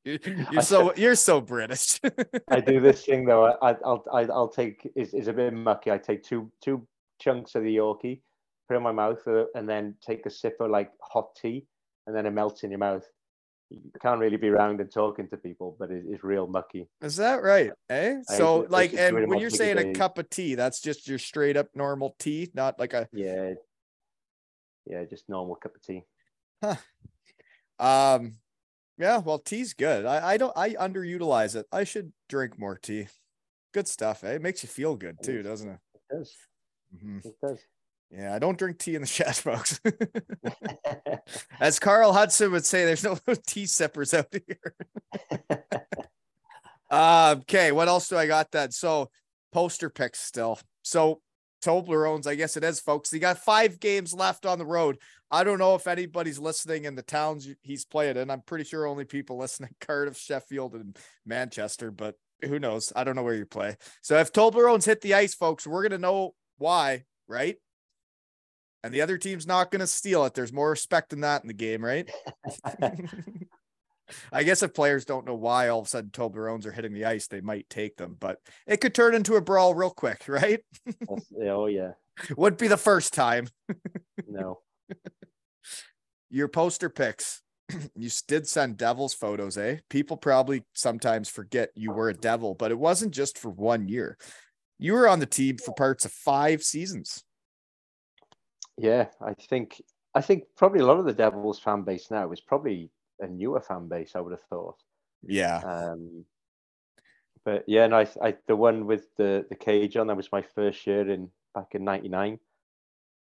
You're, so you're so British. I do this thing though. I, I'll I, I'll take is is a bit mucky. I take two two chunks of the Yorkie, put it in my mouth, uh, and then take a sip of like hot tea, and then it melts in your mouth. You can't really be around and talking to people, but it, it's real mucky. Is that right? Eh? I So I like, should do it and when you're saying a cup of tea, that's just your straight up normal tea, not like a Yeah, yeah, just normal cup of tea. Huh. um. Yeah, well, tea's good. I I don't I underutilize it. I should drink more tea. Good stuff, eh? It makes you feel good too, doesn't it? It does. Mhm. It does. Yeah, I don't drink tea in the shed, folks. As Carl Hudson would say, there's no tea sippers out here. Uh, okay, what else do I got then? So poster picks still. So Toblerones, I guess it is, folks. He got five games left on the road. I don't know if anybody's listening in the towns he's playing in. I'm pretty sure only people listening Cardiff, Sheffield, and Manchester, but who knows? I don't know where you play. So if Toblerones hit the ice, folks, we're gonna know why, right? And the other team's not gonna steal it. There's more respect than that in the game, right? I guess if players don't know why all of a sudden Toblerones are hitting the ice, they might take them, but it could turn into a brawl real quick, right? Oh yeah, Would be the first time. no. Your poster picks. you did send Devils photos, eh? People probably sometimes forget you were a Devil, but it wasn't just for one year. You were on the team for parts of five seasons. Yeah, I think I think probably a lot of the Devils fan base now is probably a newer fan base. I would have thought. Yeah. Um, but yeah, and I, I the one with the the cage on that was my first year in back in '99.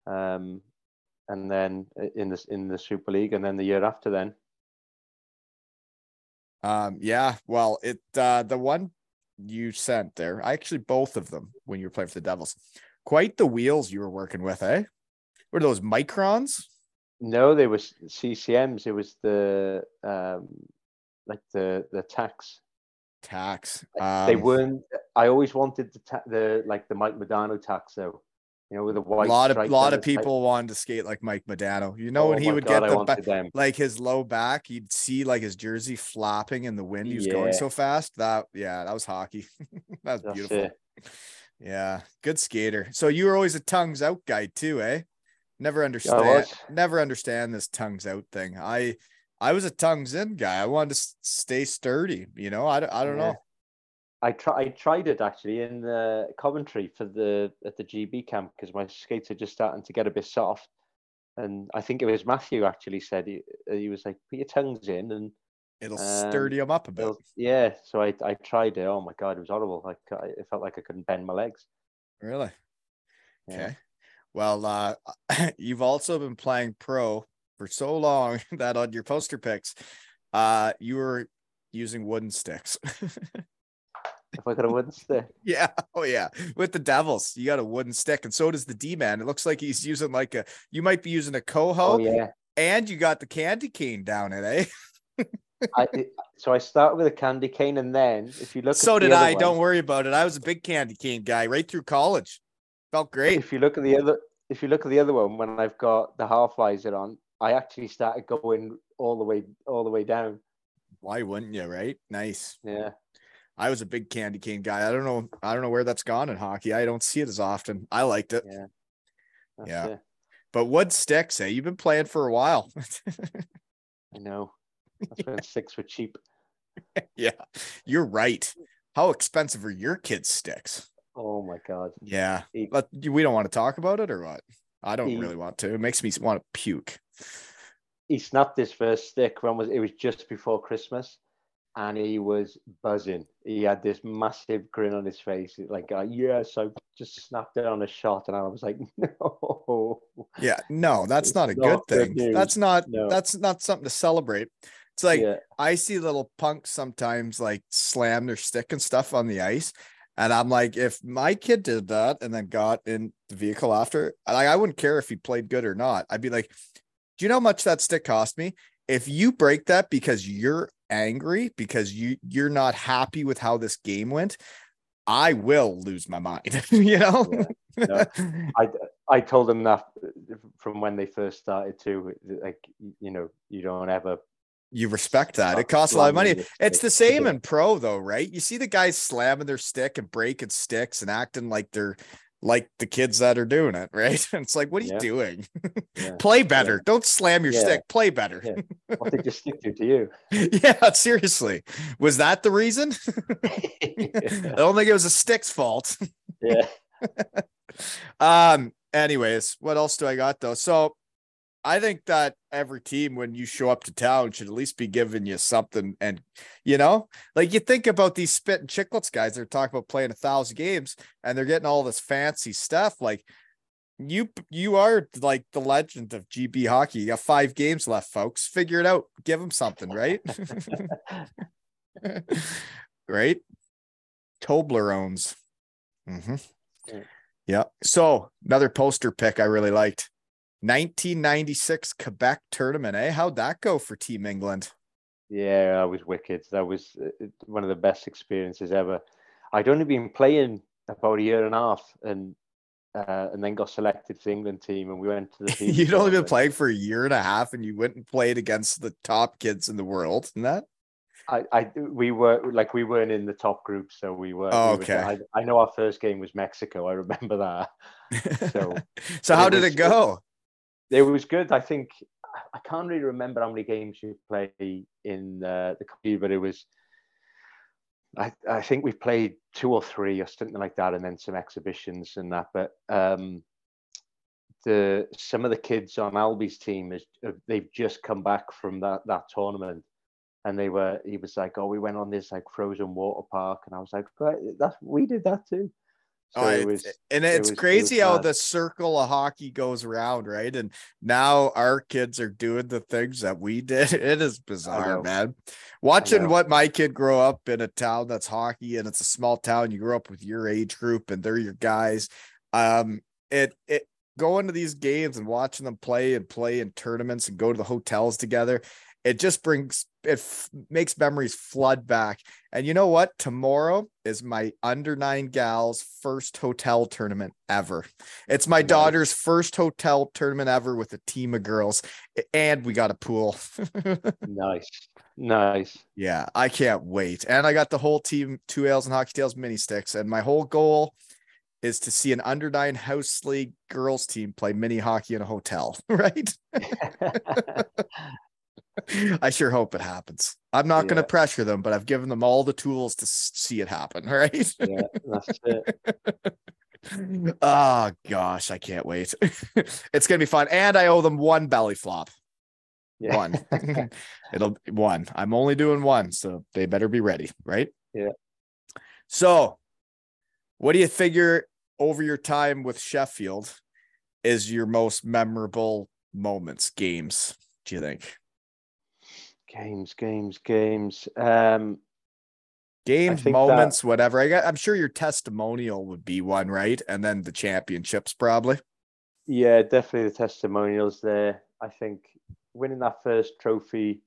Um, and then in the in the Super League, and then the year after, then Um, yeah, well, it uh the one you sent there, I actually both of them when you were playing for the Devils. Quite the wheels you were working with, eh? Were those microns? No, there was CCMs. It was the um, like the the Tacks. Tacks. they Um, weren't. I always wanted the ta- the like the Mike Modano Tacks though. You know, with the a white. lot of lot of people wanted to skate like Mike Modano. You know, Oh when he would God, get the them. like his low back, you'd see like his jersey flapping in the wind. He was going so fast. That yeah, that was hockey. that was That's beautiful. it. Yeah, good skater. So you were always a tongues out guy too, eh? Never understand. was. Never understand this tongues out thing. I I was a tongues in guy. I wanted to stay sturdy. You know, I, don't- I don't Yeah. know. I try, I tried it actually in the Coventry for the at the GB camp because my skates are just starting to get a bit soft, and I think it was Matthew actually said he, uh, he was like put your tongues in and It'll Um, sturdy them up a bit. yeah. So I I tried it. Oh my god, it was horrible. Like I, it felt like I couldn't bend my legs. Really? Yeah. Okay. Well, uh, you've also been playing pro for so long that on your poster pics, uh, you were using wooden sticks. If I got a wooden stick. yeah. Oh, yeah. With the Devils, you got a wooden stick, and so does the D man. It looks like he's using like a. You might be using a Koho, Oh yeah. and you got the candy cane down it, eh? I so I start with a candy cane, and then if you look. so did I. one- Don't worry about it. I was a big candy cane guy right through college. Felt great. If you look at the other, if you look at the other one, when I've got the half visor on, I actually started going all the way, all the way down. Why wouldn't you? Right? Nice. Yeah. I was a big candy cane guy. I don't know. I don't know where that's gone in hockey. I don't see it as often. I liked it. Yeah. That's Yeah. it. But wood sticks, eh? You've been playing for a while. I know. That's when six were cheap. yeah, you're right. How expensive are your kids' sticks? Oh my god. Yeah, but we don't want to talk about it or what? I don't He- really want to. It makes me want to puke. He snapped his first stick when was it was just before Christmas, and he was buzzing. He had this massive grin on his face, like uh, yes, I just snapped it on a shot, and I was like, no. Yeah, no, that's not a good not good thing. news. That's not. No. That's not something to celebrate. It's like yeah. I see little punks sometimes like slam their stick and stuff on the ice. And I'm like, if my kid did that and then got in the vehicle after, like I wouldn't care if he played good or not. I'd be like, do you know how much that stick cost me? If you break that because you're angry because you you're not happy with how this game went, I will lose my mind. you know. Yeah, I I told them that from when they first started to Like you know, you don't ever you respect that. It costs a lot of money. It's the same in pro though, right? You see the guys slamming their stick and breaking sticks and acting like they're like the kids that are doing it, right? it's like, what are you doing? Yeah. Play better. Yeah. Don't slam your Yeah. stick. Play better. Yeah. What did you stick to to you? yeah, seriously. Was that the reason? I don't think it was a stick's fault. yeah. Um, anyways, what else do I got though? So I think that every team, when you show up to town, should at least be giving you something. And you know, like you think about these Spittin' Chiclets guys, they're talking about playing a thousand games and they're getting all this fancy stuff. Like you you are like the legend of GB hockey. You got five games left, folks. Figure it out. Give them something, right? right? Toblerones. Mm-hmm. Yeah. Yeah. So another poster pick I really liked. 1996 Quebec tournament. Eh? How'd that go for Team England? Yeah, that was wicked. That was uh, one of the best experiences ever. I'd only been playing about a year and a half, and uh, and then got selected for the England team, and we went to the. team You'd only been playing for a year and a half and you went and played against the top kids in the world. And that I, I, we were like we weren't in the top group, so we were. Oh, we were- okay. I, I know our first game was Mexico. I remember that. So, so how it did was- it go? It was good. I think I can't really remember how many games we played in uh, the company, but it was. I, I think we played two or three or something like that, and then some exhibitions and that. But um, the some of the kids on Albie's team is uh, they've just come back from that that tournament, and they were. He was like, "Oh, we went on this like frozen water park," and I was like, "Right, that's we did that too." So Oh, it it- was. and it it's it was crazy how the circle of hockey goes around, right? And now our kids are doing the things that we did. It is bizarre, man. Watching what my kid grow up in a town that's hockey and it's a small town, you grow up with your age group and they're your guys. Um, it it going to these games and watching them play and play in tournaments and go to the hotels together. It just brings it f- makes memories flood back. And you know what? Tomorrow is my under nine gals first hotel tournament ever. It's my Nice. daughter's first hotel tournament ever with a team of girls, and we got a pool. nice, nice. yeah, I can't wait. And I got the whole team, Twirls and hockey tails mini sticks. And my whole goal is to see an under nine house league girls team play mini hockey in a hotel, right? I sure hope it happens. I'm not going to pressure them, but I've given them all the tools to see it happen. Right. yeah, that's it. oh gosh, I can't wait. it's going to be fun. And I owe them one belly flop. Yeah. One. It'll one. I'm only doing one, so they better be ready. Right. Yeah. So, what do you figure over your time with Sheffield is your most memorable moments, games? Do you think? Games, games, games. Um, games, think that- moments, whatever. I got. I'm sure your testimonial would be one, right? And then the championships, probably. yeah, definitely the testimonials there. I think winning that first trophy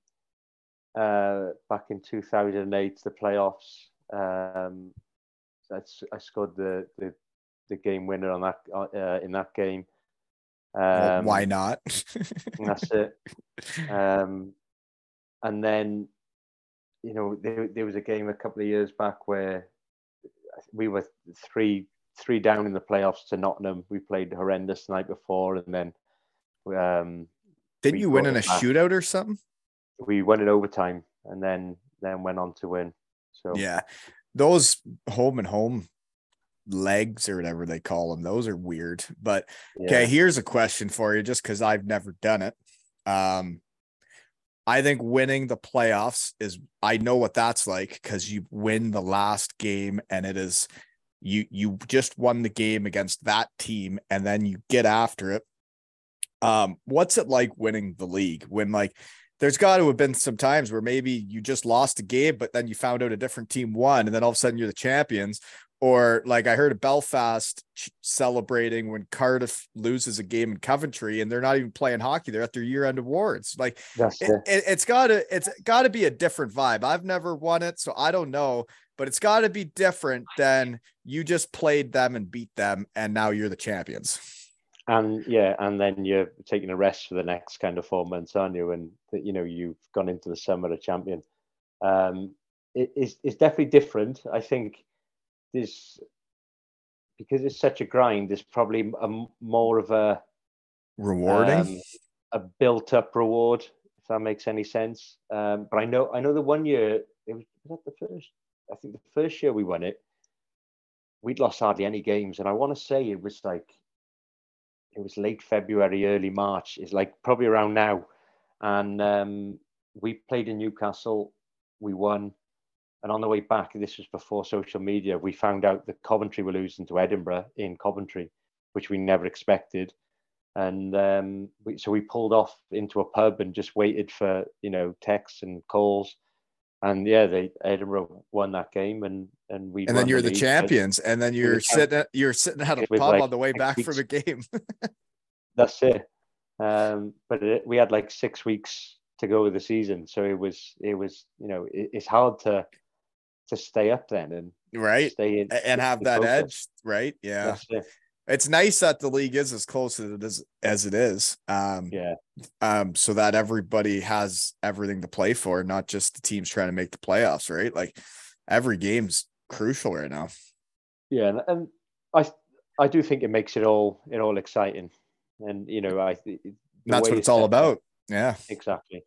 uh, back in 2008, the playoffs. Um, that's I scored the the, the game winner on that uh, in that game. Well, Um, why not? that's it. Um, and then, you know, there, there was a game a couple of years back where we were three three down in the playoffs to Nottingham. We played horrendous the night before, and then um, Didn't you win in a back. shootout or something? we won in overtime, and then then went on to win. So Yeah, those home and home legs or whatever they call them, those are weird. But yeah. okay, here's a question for you, just because I've never done it. Um, I think winning the playoffs is I know what that's like because you win the last game and it is you you just won the game against that team and then you get after it. Um, what's it like winning the league when like there's got to have been some times where maybe you just lost a game, but then you found out a different team won, and then all of a sudden you're the champions. Or like I heard of Belfast celebrating when Cardiff loses a game in Coventry, and they're not even playing hockey; they're at their year-end awards. Like That's it, it, it's gotta it's gotta be a different vibe. I've never won it, so I don't know, but it's gotta be different than you just played them and beat them, and now you're the champions. and yeah, and then you're taking a rest for the next kind of four months, aren't you? And that you know you've gone into the summer a champion. Um, it, it's, it's definitely different. I think there's because it's such a grind. There's probably a more of a Rewarding. um, a built-up reward, if that makes any sense. Um, but I know, I know, the one year it was, was that the first. I think the first year we won it, we'd lost hardly any games, and I want to say it was like it was late February, early March. It's like probably around now, and um, we played in Newcastle. We won, and on the way back, this was before social media. We found out that Coventry were losing to Edinburgh in Coventry, which we never expected and um, we, so we pulled off into a pub and just waited for you know texts and calls and yeah they edinburgh won that game and and we and then you're the champions, and then you're the sitting at, you're sitting at a pub like, on the way back from weeks. a game. that's it um but it, we had like six weeks to go with the season so it was it was you know it, it's hard to to stay up then and right. stay in and have that focus. edge right? Yeah. It. it's nice that the league is as close as it is as it is um yeah. um so that everybody has everything to play for not just the teams trying to make the playoffs right? Like every game's crucial right now. Yeah and, and i i do think it makes it all it all exciting. And you know i that's what it's all up- about. Yeah. Exactly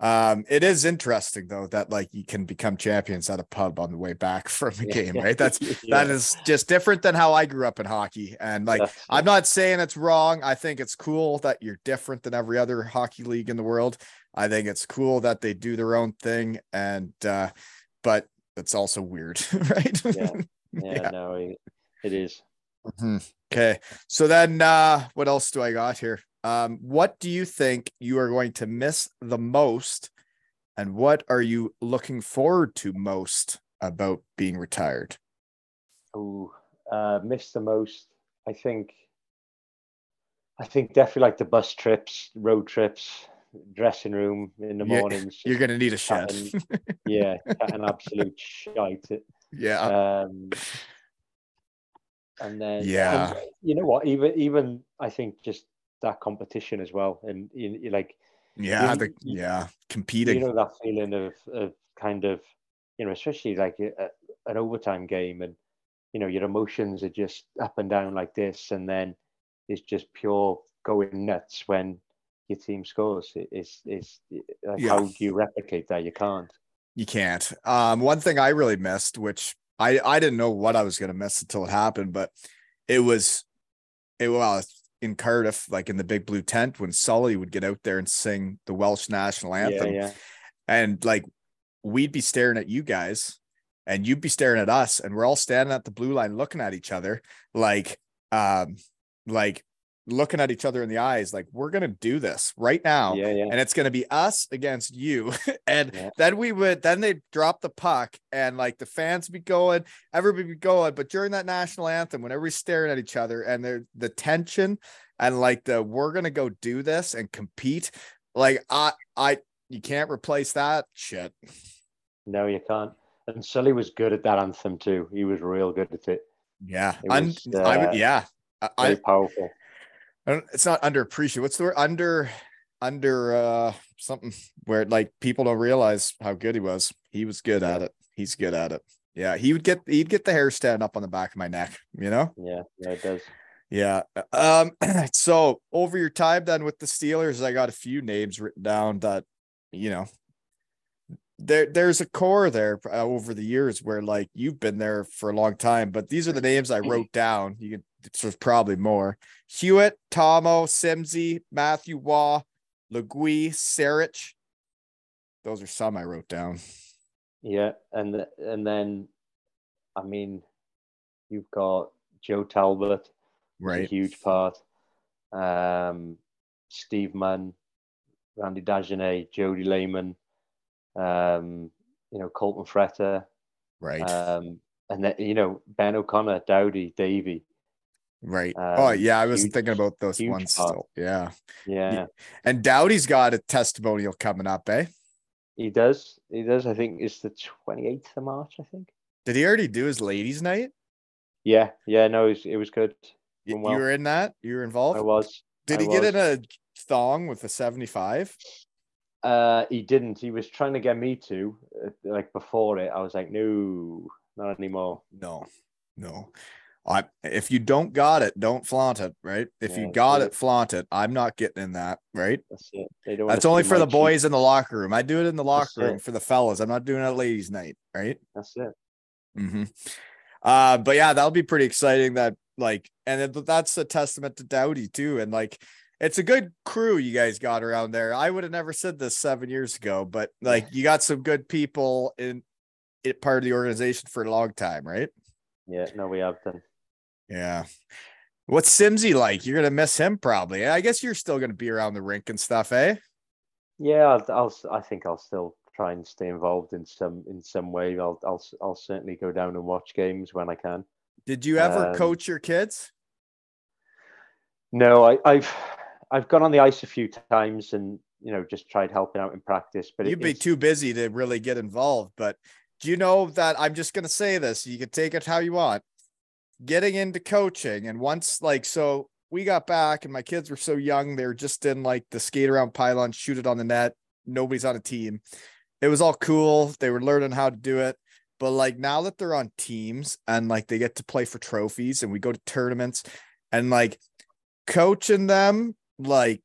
um it is interesting though that like you can become champions at a pub on the way back from a game right that's Yeah. that is just different than how i grew up in hockey and like That's- I'm not saying it's wrong. I think it's cool that you're different than every other hockey league in the world. I think it's cool that they do their own thing and uh but it's also weird, right? Yeah. yeah, Yeah. no it, it is Mhm. Okay. So then uh what else do I got here? Um what do you think you are going to miss the most and what are you looking forward to most about being retired? who uh, missed the most. I think. I think definitely like the bus trips, road trips, dressing room in the Yeah, mornings. You're going to need a shed. yeah, an absolute shite. yeah. Um, and then Yeah. and you know what? Even even I think just that competition as well, and you, you like Yeah, you- the, yeah, competing. you know that feeling of of kind of you know especially like a, an overtime game and you know your emotions are just up and down like this and then it's just pure going nuts when your team scores It- it's it's like Yeah. how do you replicate that you can't You can't. Um, one thing I really missed, which I I didn't know what I was gonna miss until it happened, but it was it well in Cardiff, like in the big blue tent, when Sully would get out there and sing the Welsh national anthem, yeah yeah. And like we'd be staring at you guys, and you'd be staring at us, and we're all standing at the blue line looking at each other, like um, like looking at each other in the eyes, like we're gonna do this right now yeah yeah. and it's going to be us against you. And Yeah. then we would then they'd drop the puck and like the fans be going everybody be going but during that national anthem when everybody's staring at each other and the the tension and like the we're going to go do this and compete like i i you can't replace that shit. No you can't. And Sully was good at that anthem too. He was real good at it. Yeah. It was, I uh, would yeah. Very I, powerful I don't, it's not underappreciated. What's the word? Under under uh something where like people don't realize how good he was. He was good at it. He's good at it. Yeah he would get he'd get the hair stand up on the back of my neck you know? Yeah yeah it does. Yeah um so over your time then with the steelers i got a few names written down that you know there there's a core there uh, over the years where like you've been there for a long time but these are the names i wrote down. You can there's probably more. Hewitt tomo simsy matthew waugh Legue sarich. Those are some i wrote down. Yeah, and and then, I mean, you've got Joe Talbot, right. huge part. Um, Steve Munn Randy Dagenet, Jody Lehman, um, you know, Colton Fretter, Right. um, and then you know Ben O'Connor, Dowdy, Davey. right. oh um, yeah, I was huge- thinking about those ones part. still. Yeah. Yeah, And Dowdy's got a testimonial coming up, eh? he does. He does. I think it's the twenty eighth of March. I think. Did he already do his ladies' night? Yeah, yeah. No, it was, it was good. Y- Went well. You were in that? You were involved? I was. Did I he get in a thong with a 75? Uh, he didn't. He was trying to get me to, uh, like before it. I was like, no, not anymore. No, no. I if you don't got it, don't flaunt it, right? If you got yeah. it, flaunt it. I'm not getting in that, right? That's it. They don't. That's only for the cheek. boys in the locker room. I do it in the locker That's room it. for the fellas. I'm not doing it at ladies' night, right? That's it. Mm-hmm. Uh, but yeah, that'll be pretty exciting. That like, and it, that's a testament to Dowdy too. And like, it's a good crew you guys got around there. I would have never said this seven years ago, but like, you got some good people in it part of the organization for a long time, right? Yeah. No, we have done. Yeah. What's Simsy like? You're gonna miss him probably. I guess you're still gonna be around the rink and stuff, eh? Yeah, I'll, I'll. I think I'll still try and stay involved in some in some way. I'll. I'll. I'll certainly go down and watch games when I can. Did you ever Um, coach your kids? No, I, I've. I've gone on the ice a few times and you know just tried helping out in practice, but You'd be too busy to really get involved. But do you know that I'm just gonna say this? You can take it how you want. Getting into coaching, and once like so, we got back, and my kids were so young, they were just in like the skate around pylon, shoot it on the net. Nobody's on a team. It was all cool. They were learning how to do it. But like now that they're on teams and like they get to play for trophies and we go to tournaments and like coaching them like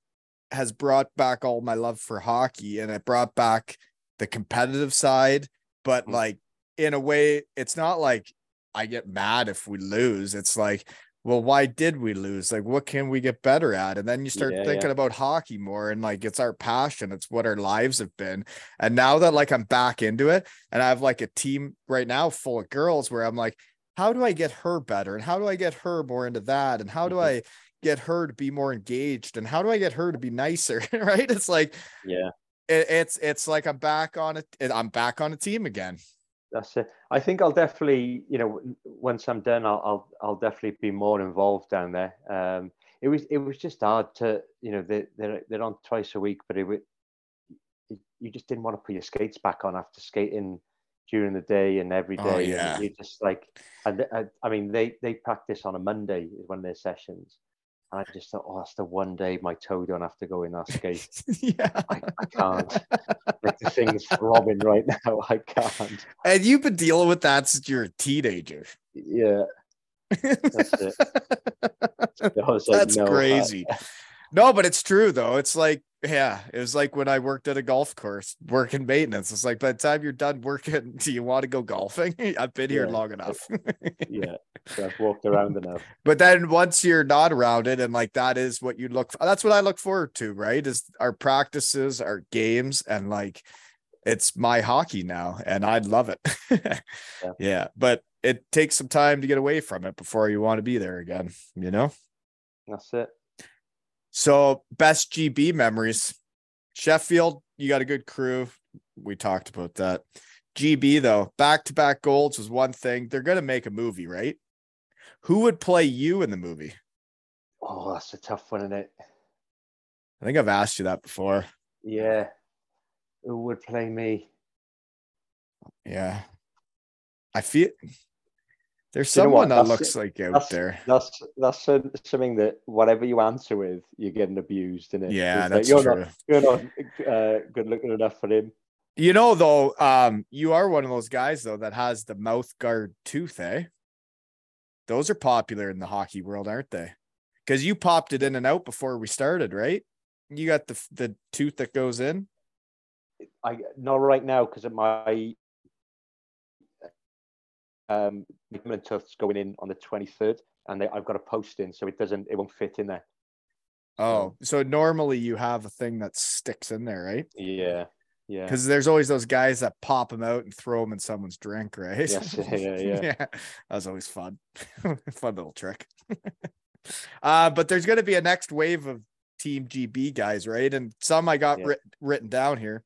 has brought back all my love for hockey and it brought back the competitive side but Mm. like in a way it's not like i get mad if we lose. It's like well why did we lose? Like what can we get better at? And then you start Yeah, thinking yeah. about hockey more and like it's our passion. It's what our lives have been. And now that like i'm back into it and i have like a team right now full of girls where i'm like how do i get her better? And how do i get her more into that? And how do Mhm. i get her to be more engaged and how do i get her to be nicer right it's like Yeah, it, it's it's like i'm back on it i'm back on a team again that's it. I think I'll definitely, you know, once I'm done, I'll I'll, I'll definitely be more involved down there. Um, it was it was just hard to, you know, they they're they're on twice a week, but it would you just didn't want to put your skates back on after skating during the day and every day. Oh, yeah. You just like, and I, I mean, they they practice on a Monday is one of their sessions, I just thought, oh, that's the one day my toe don't have to go in that skate. yeah I, I can't. like the thing's throbbing right now. I can't. and you've been dealing with that since you're a teenager Yeah, that's it. I like, That's no, I- crazy. no, but it's true though. It's like, yeah, it was like when I worked at a golf course working maintenance. It's like by the time you're done working, do you want to go golfing? I've been here Yeah. long enough. yeah, so I've walked around enough. but then once you're not around it, and like that is what you look For, that's what I look forward to, right? Is our practices, our games, and like it's my hockey now, and I love it. yeah. but it takes some time to get away from it before you want to be there again, you know? That's it. So best GB memories. Sheffield, you got a good crew. We talked about that. GB though, back to back golds was one thing. They're gonna make a movie, right? Who would play you in the movie? Oh, that's a tough one, isn't it? I think I've asked you that before. Yeah. Who would play me? Yeah. I feel there's You know someone that That's- looks like out that's- there. That's that's some- something that whatever you answer with, you're getting abused, in it? Yeah, like, that's you're true. not you're not uh, good looking enough for him. You know, though, um, you are one of those guys though that has the mouth guard tooth, eh? Those are popular in the hockey world, aren't they? Because you popped it in and out before we started, right? You got the the tooth that goes in. I not right now because of my um ligament tufts going in on the 23rd, and they, I've got a post in, so it doesn't it won't fit in there. Oh, so normally you have a thing that sticks in there, right? Yeah, yeah. Because there's always those guys that pop them out and throw them in someone's drink, right? Yes, yeah, yeah. That was always fun. fun little trick. uh, but there's going to be a next wave of Team GB guys, right? And some I got Yeah. writ- written down here.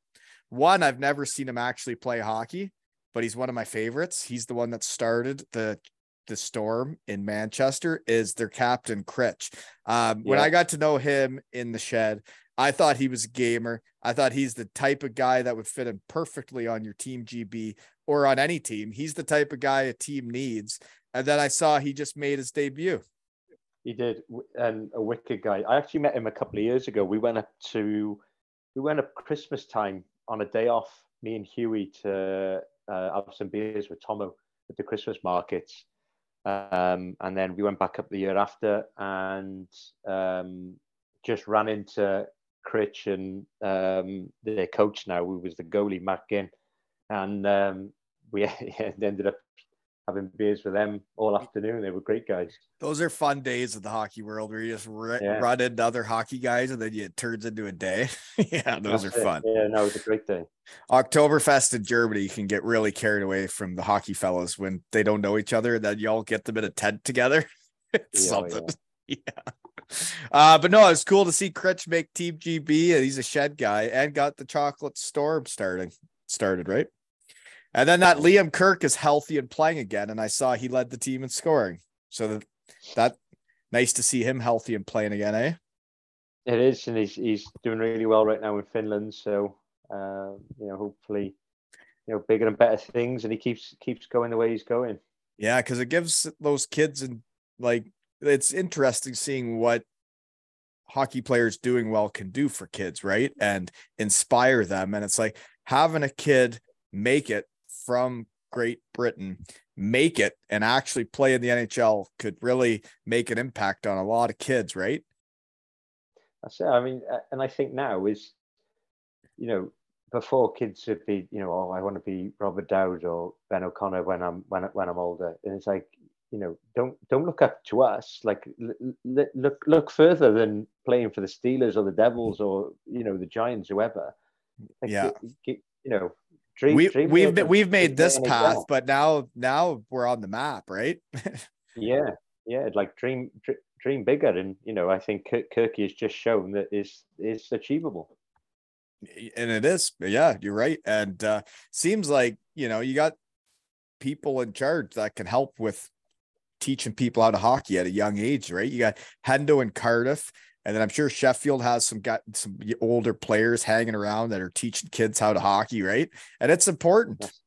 One, I've never seen him actually play hockey, but he's one of my favorites. He's the one that started the the Storm in Manchester. Is their captain Critch? Um, When I got to know him in the shed, I thought he was a gamer. I thought he's the type of guy that would fit in perfectly on your team GB or on any team. He's the type of guy a team needs. And then I saw he just made his debut. He did, and a wicked guy. I actually met him a couple of years ago. We went up to, we went up Christmas time on a day off. Me and Huey to uh, have some beers with Tomo at the Christmas markets, um, and then we went back up the year after and um, just ran into Critch and um, their coach now, who was the goalie, Matt Ginn, and um, we ended up having beers with them all afternoon. They were great guys. Those are fun days of the hockey world where you just ri- Yeah. run into other hockey guys and then it turns into a day. yeah, those are it. fun. Yeah, no, it was a great day. Oktoberfest in Germany can get really carried away from the hockey fellas when they don't know each other. And then y'all get them in a tent together. It's Yeah, oh, something. Yeah. Uh, but no, it's cool to see Critch make Team GB. and He's a shed guy and got the chocolate storm starting started, right? And then that Liam Kirk is healthy and playing again. And I saw he led the team in scoring. So that, that nice to see him healthy and playing again, eh? It is, and he's he's doing really well right now in Finland. So uh, you know, hopefully, you know, bigger and better things, and he keeps keeps going the way he's going. Yeah, because it gives those kids and like it's interesting seeing what hockey players doing well can do for kids, right? And inspire them. And it's like having a kid make it from Great Britain, make it and actually play in the NHL could really make an impact on a lot of kids, right? That's it. I mean, and I think now is, you know, before kids would be, you know, oh, I want to be Robert Dowd or Ben O'Connor when I'm when when I'm older, and it's like, you know, don't don't look up to us. Like, l- l- look look further than playing for the Steelers or the Devils mm. or you know the Giants, whoever. Like, Yeah. you know, dream. we dream we've been, we've made this path, but now now we're on the map, right? Yeah, yeah, like dream dream bigger, and you know, I think Kirk, Kirky has just shown that is is achievable. and it is yeah you're right and uh seems like you know you got people in charge that can help with teaching people how to hockey at a young age right you got hendo and cardiff and then i'm sure sheffield has some got some older players hanging around that are teaching kids how to hockey right and it's important That's-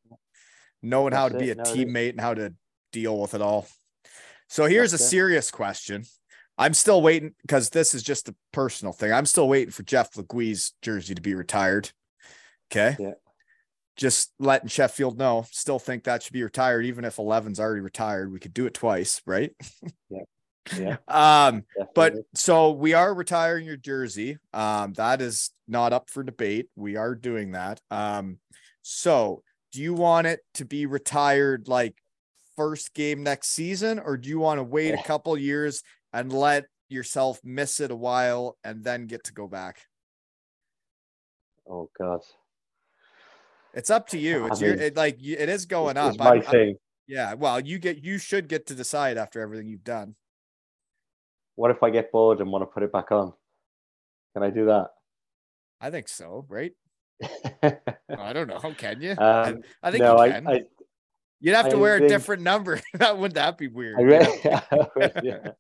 knowing how to be a teammate and how to deal with it all so here's That's a it. serious question I'm still waiting because this is just a personal thing. I'm still waiting for Jeff Legue's jersey to be retired. Okay. Yeah. Just letting Sheffield know. Still think that should be retired, even if 11's already retired. We could do it twice, right? Yeah, Um, but so we are retiring your jersey. Um, that is not up for debate. We are doing that. Um, so do you want it to be retired like first game next season, or do you want to wait a couple years and let yourself miss it a while and then get to go back? oh god, It's up to you. I It's your mean, it, like it is going up. my I'm- thing. yeah. Well, you get you should get to decide after everything you've done. What if I get bored and want to put it back on? Can I do that? I think so, right? I don't know. Can you? I, um, I think no, you I, can. I, You'd have to I wear a different number. that wouldn't that be weird? I yeah.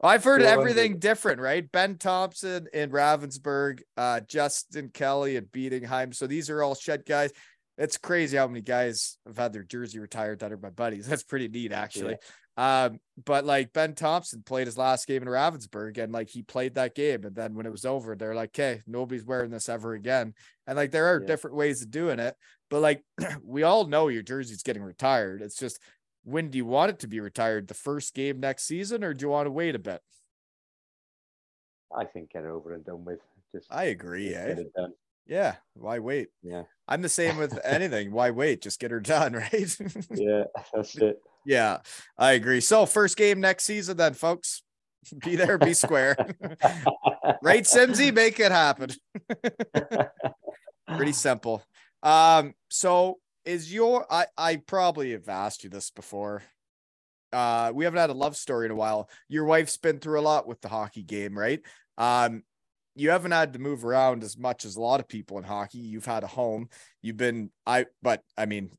I've heard wonder- everything different, right? Ben Thompson in Ravensburg, uh, Justin Kelly at Bietigheim. So these are all shed guys. It's crazy how many guys have had their jersey retired that are my buddies. That's pretty neat, actually. Um, but like Ben Thompson played his last game in Ravensburg and like he played that game. And then when it was over, they're like, okay, nobody's wearing this ever again. And like there are Yeah. different ways of doing it. But like we all know your jersey's getting retired. It's just when do you want it to be retired? The first game next season, or do you want to wait a bit? I think get it over and done with. Just I agree. just Eh? get it done. Yeah. Why wait? Yeah, I'm the same with anything. Why wait? Just get her done, right? yeah, that's it. Yeah, I agree. So first game next season, then, folks. Be there, be square. right, Simsy, make it happen. Pretty simple. Um, so is your I I probably have asked you this before. Uh, we haven't had a love story in a while. Your wife's been through a lot with the hockey game, right? Um, you haven't had to move around as much as a lot of people in hockey. You've had a home. You've been I but I mean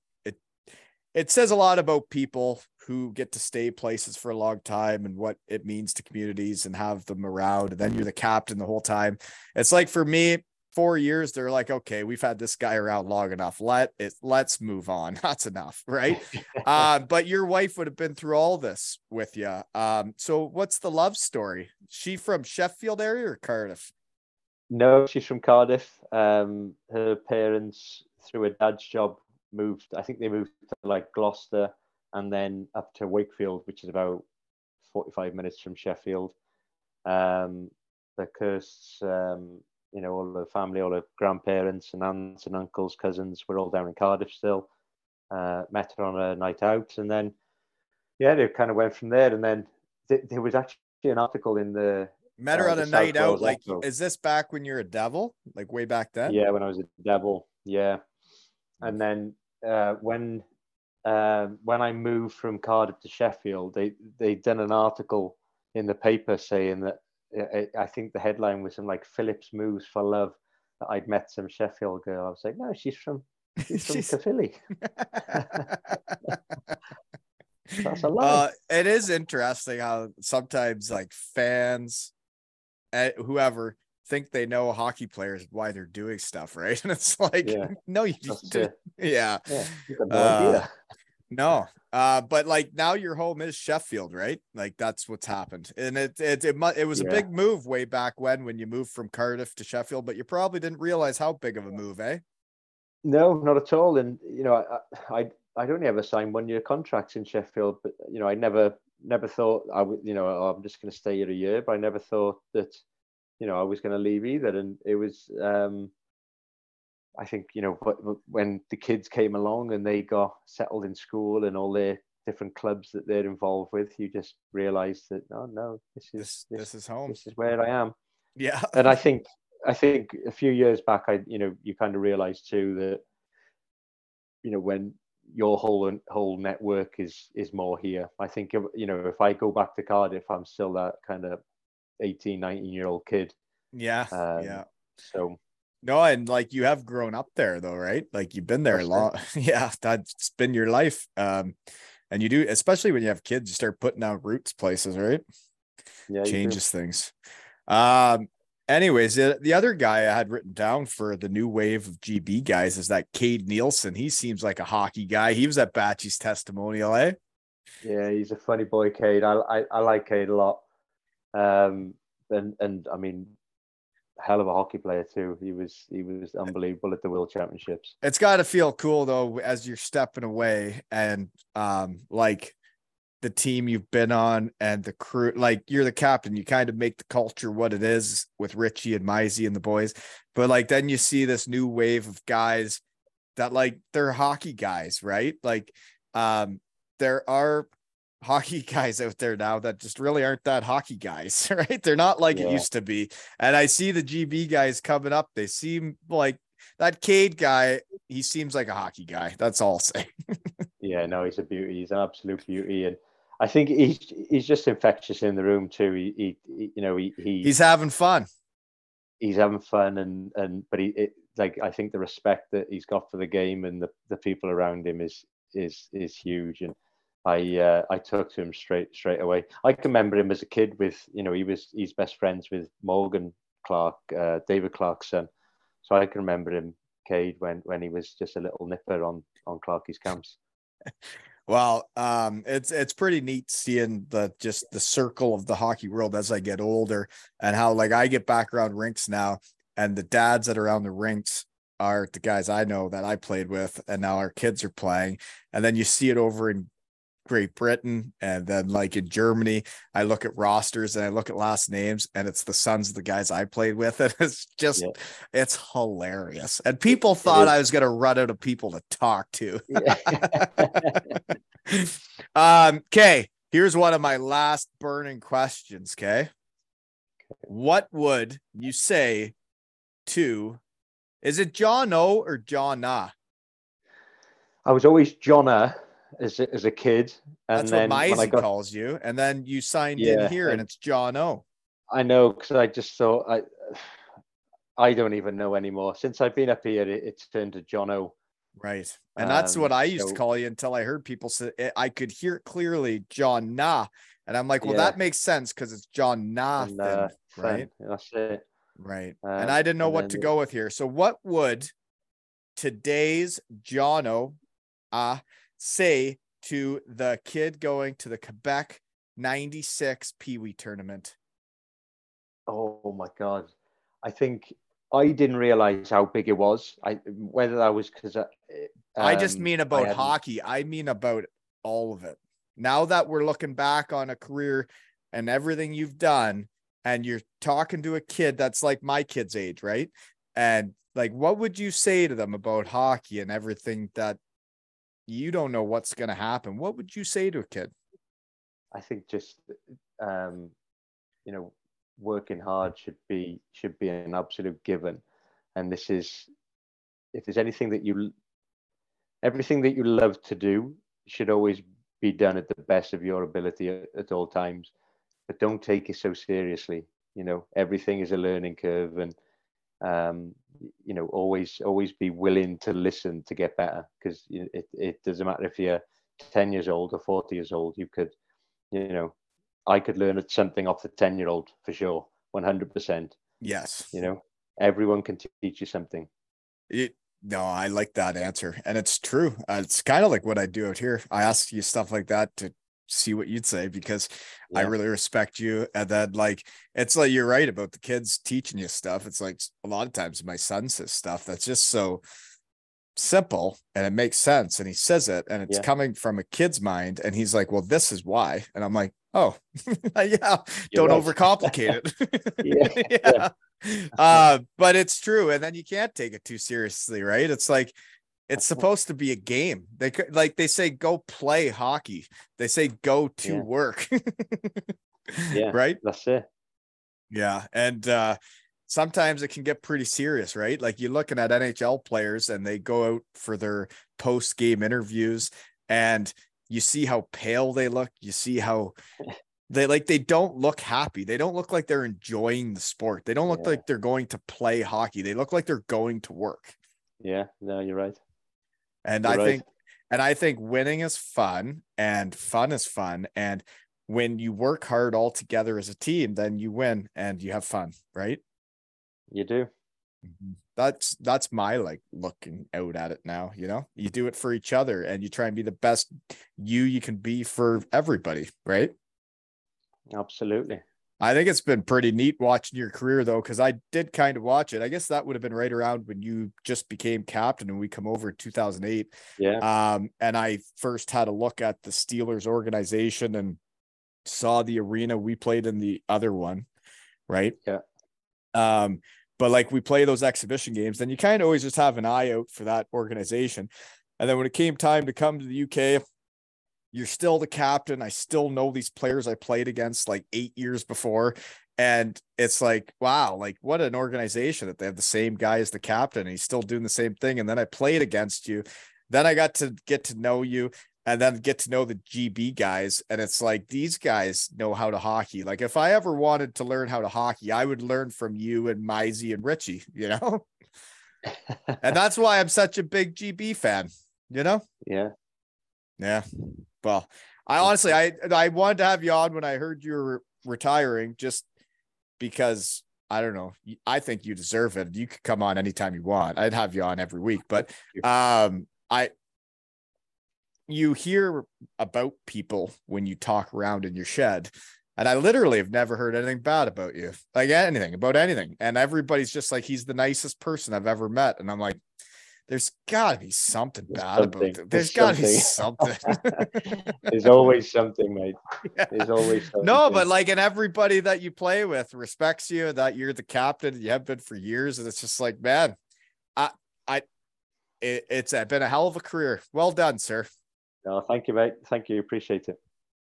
it it says a lot about people who get to stay places for a long time and what it means to communities and have them around. And then you're the captain the whole time. It's like for me, four years, they're like, okay, we've had this guy around long enough. Let it let's move on. That's enough, right? uh, but your wife would have been through all this with you. Um, so what's the love story? She from Sheffield area or Cardiff? No, she's from Cardiff. Um, her parents, through a dad's job, moved. I think they moved to like Gloucester and then up to Wakefield, which is about 45 minutes from Sheffield. Um, the Kirsts, um, you know, all the family, all the grandparents and aunts and uncles, cousins, were all down in Cardiff still. Uh, met her on a night out, and then yeah, they kind of went from there. And then th- there was actually an article in the met her uh, on a night South out. Like, is this back when you're a devil? Like way back then? Yeah, when I was a devil. Yeah, and then uh, when um when I moved from Cardiff to Sheffield, they they done an article in the paper saying that I, I think the headline was some like Phillips moves for love. That I'd met some Sheffield girl. I was like, no, she's from she's from She's- Caerphilly. That's a lie. Uh, it is interesting how sometimes like fans, eh, whoever think they know hockey players why they're doing stuff, right? And it's like, Yeah. no, you just yeah, Yeah, no Uh, no. Uh, but like now your home is Sheffield, right? Like that's what's happened, and it it it, it was a big move way back when when you moved from Cardiff to Sheffield, but you probably didn't realize how big of a move, eh? No, not at all. And you know, I I I'd only ever signed one year contracts in Sheffield, but you know, I never never thought I would. You know, oh, I'm just going to stay here a year, but I never thought that you know I was going to leave either. And it was, um, I think, you know, wh- wh- when the kids came along and they got settled in school and all their different clubs that they're involved with, you just realised that oh no, this is This this is home. this is where I am Yeah. and I think I think a few years back, I you know you kind of realize too that you know when your whole whole network is is more here. I think you know if I go back to Cardiff, I'm still that kind of 18, 19 year old kid. Yeah. Um, yeah. So No, and like you have grown up there though, right? Like you've been there a long. Yeah, that's been your life. Um, and you do, especially when you have kids, you start putting out roots places, right? yeah. Changes things. Um, anyways, the, the other guy I had written down for the new wave of GB guys is that Cade Neilson. He seems like a hockey guy. He was at Batchy's testimonial, eh? Yeah, he's a funny boy, Cade. I I, I like Cade a lot. Um, and and I mean, hell of a hockey player too. He was he was unbelievable at the World Championships. it's got to feel cool though as you're stepping away and um like the team you've been on and the crew like you're the captain you kind of make the culture what it is with richie and Mizey and the boys but like then you see this new wave of guys that like they're hockey guys right like um there are hockey guys out there now that just really aren't that hockey guys right they're not like it used to be and i see the gb guys coming up they seem like that Cade guy, he seems like a hockey guy. That's all I'll say. Yeah, no, he's a beauty. He's an absolute beauty, and I think he's he's just infectious in the room too. He, he, he you know, he, he He's having fun. he's having fun, and and but he it, like I think the respect that he's got for the game and the, the people around him is is is huge, and I uh, I took to him straight straight away. I can remember him as a kid with you know he was he's best friends with Morgan Clark, uh, David Clark's son, so I can remember him. Cade when when he was just a little nipper on on Clarky's camps. Well, um, it's it's pretty neat seeing the just the circle of the hockey world as I get older and how like I get back around rinks now and the dads that are around the rinks are the guys I know that I played with and now our kids are playing. And then you see it over in Great Britain and then like in Germany, I look at rosters and I look at last names and it's the sons of the guys I played with. And it's just Yeah. it's hilarious. And people thought. I was gonna run out of people to talk to. Um, okay, here's one of my last burning questions. Okay. What would you say to is it John O or John? I was always Jonna as a, as a kid, and That's then what when I Mizey got, calls you, and then you signed Yeah, in here and and- it's John O. I know because I just thought I, I don't even know anymore. Since I've been up here, it, it's turned to Jono. Right. And that's Um, what I used to call you until I heard people say it, I could hear it clearly, John Nah. And I'm like, well, Yeah. that makes sense because it's John and, uh, right? That's it. Right. Uh, and I didn't know what then to go with here. So what would today's Jono uh say to the kid going to the Quebec 96 Pee Wee tournament? Oh my god! I think I didn't realize how big it was. I whether that was because I, I just um, mean about hadn't- hockey. I mean about all of it. Now that we're looking back on a career and everything you've done, and you're talking to a kid that's like my kid's age, right? And like, what would you say to them about hockey and everything that you don't know what's going to happen? What would you say to a kid? I think just um, you know working hard should be should be an absolute given, and this is if there's anything that you everything that you love to do should always be done at the best of your ability at, at all times, but don't take it so seriously. You know everything is a learning curve, and um, you know always always be willing to listen to get better because it, it doesn't matter if you're 10 years old or 40 years old you could you know, I could learn something off the 10 year old for sure, 100%. Yes. You know, everyone can teach you something. It, no, I like that answer. And it's true. Uh, it's kind of like what I do out here. I ask you stuff like that to see what you'd say because I really respect you. And then, like, it's like you're right about the kids teaching you stuff. It's like a lot of times my son says stuff that's just so simple and it makes sense. And he says it and it's Yeah. coming from a kid's mind. And he's like, well, this is why. And I'm like, oh, yeah, You're don't right. overcomplicate it. Yeah, yeah. Uh, but it's true. And then you can't take it too seriously, right? It's like it's supposed to be a game. They could like they say go play hockey. They say go to Yeah. work. Yeah. Right? That's it. Yeah. And uh sometimes it can get pretty serious, right? Like you're looking at NHL players and they go out for their post game interviews and you see how pale they look. You see how they like they don't look happy. They don't look like they're enjoying the sport. They don't look Yeah. like they're going to play hockey. They look like they're going to work. Yeah. No, you're right. And You're I right. think and I think winning is fun and fun is fun. And when you work hard all together as a team, then you win and you have fun, right? You do. Mm-hmm. That's that's my like looking out at it now, you know. You do it for each other and you try and be the best you you can be for everybody, right? Absolutely. I think it's been pretty neat watching your career though, because I did kind of watch it. I guess that would have been right around when you just became captain and we come over in 2008. Yeah. Um, and I first had a look at the Steelers organization and saw the arena we played in the other one, right? Yeah. Um, but like we play those exhibition games, then you kind of always just have an eye out for that organization. And then when it came time to come to the UK, you're still the captain. I still know these players I played against like eight years before. And it's like, wow, like what an organization that they have the same guy as the captain. And he's still doing the same thing. And then I played against you. Then I got to get to know you and then get to know the GB guys. And it's like these guys know how to hockey. Like if I ever wanted to learn how to hockey, I would learn from you and Mizey and Richie, you know? and that's why I'm such a big GB fan, you know? yeah. Yeah. Well, I honestly, I I wanted to have you on when I heard you were retiring, just because I don't know. I think you deserve it. You could come on anytime you want. I'd have you on every week, but um, I you hear about people when you talk around in your shed. And I literally have never heard anything bad about you, like anything about anything. And everybody's just like, he's the nicest person I've ever met. And I'm like, there's got to be something There's bad about something. it. There's There's got to be something. There's always something, mate. Yeah. There's always something. No, but like, and everybody that you play with respects you, that you're the captain, you have been for years. And it's just like, man, I, I, it, it's been a hell of a career. Well done, sir. No, thank you, mate. Thank you. Appreciate it.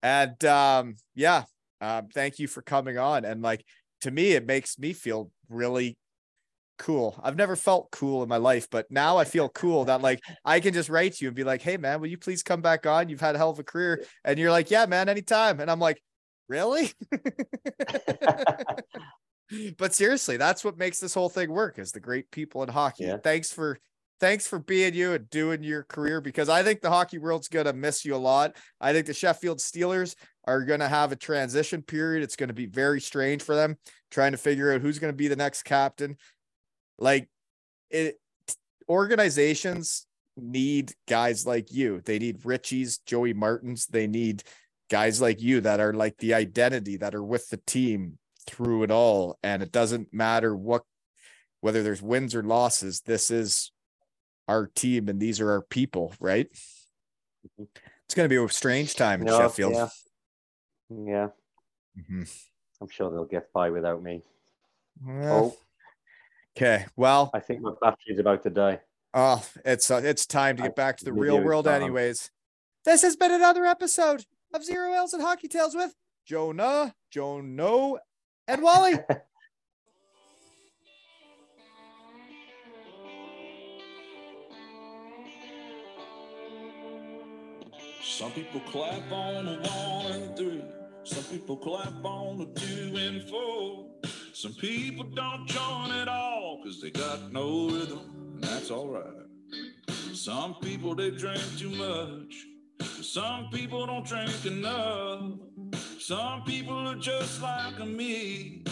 And um, yeah, um, thank you for coming on. And like to me, it makes me feel really cool. I've never felt cool in my life, but now I feel cool that like I can just write to you and be like, hey man, will you please come back on? You've had a hell of a career. And you're like, yeah, man, anytime. And I'm like, really? but seriously, that's what makes this whole thing work is the great people in hockey. Yeah. Thanks for thanks for being you and doing your career because I think the hockey world's gonna miss you a lot. I think the Sheffield Steelers are gonna have a transition period. It's gonna be very strange for them trying to figure out who's gonna be the next captain. Like it organizations need guys like you. They need Richies, Joey Martins. They need guys like you that are like the identity that are with the team through it all. And it doesn't matter what, whether there's wins or losses, this is our team and these are our people, right? It's going to be a strange time in No, Sheffield. Yeah. Yeah. Mhm. I'm sure they'll get by without me. Well, Oh, okay. Well, I think my battery's about to die. Oh, it's uh, it's time to get back to the real world, gone. anyways. This has been another episode of Zero L's and Hockey Tales with Jonah, Jono, and Wally. Some people clap on a one and three. Some people clap on a two and four. Some people don't join at all because they got no rhythm, and that's alright. Some people they drink too much. Some people don't drink enough. Some people are just like me.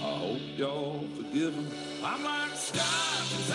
I hope y'all forgive 'em. I'm like stars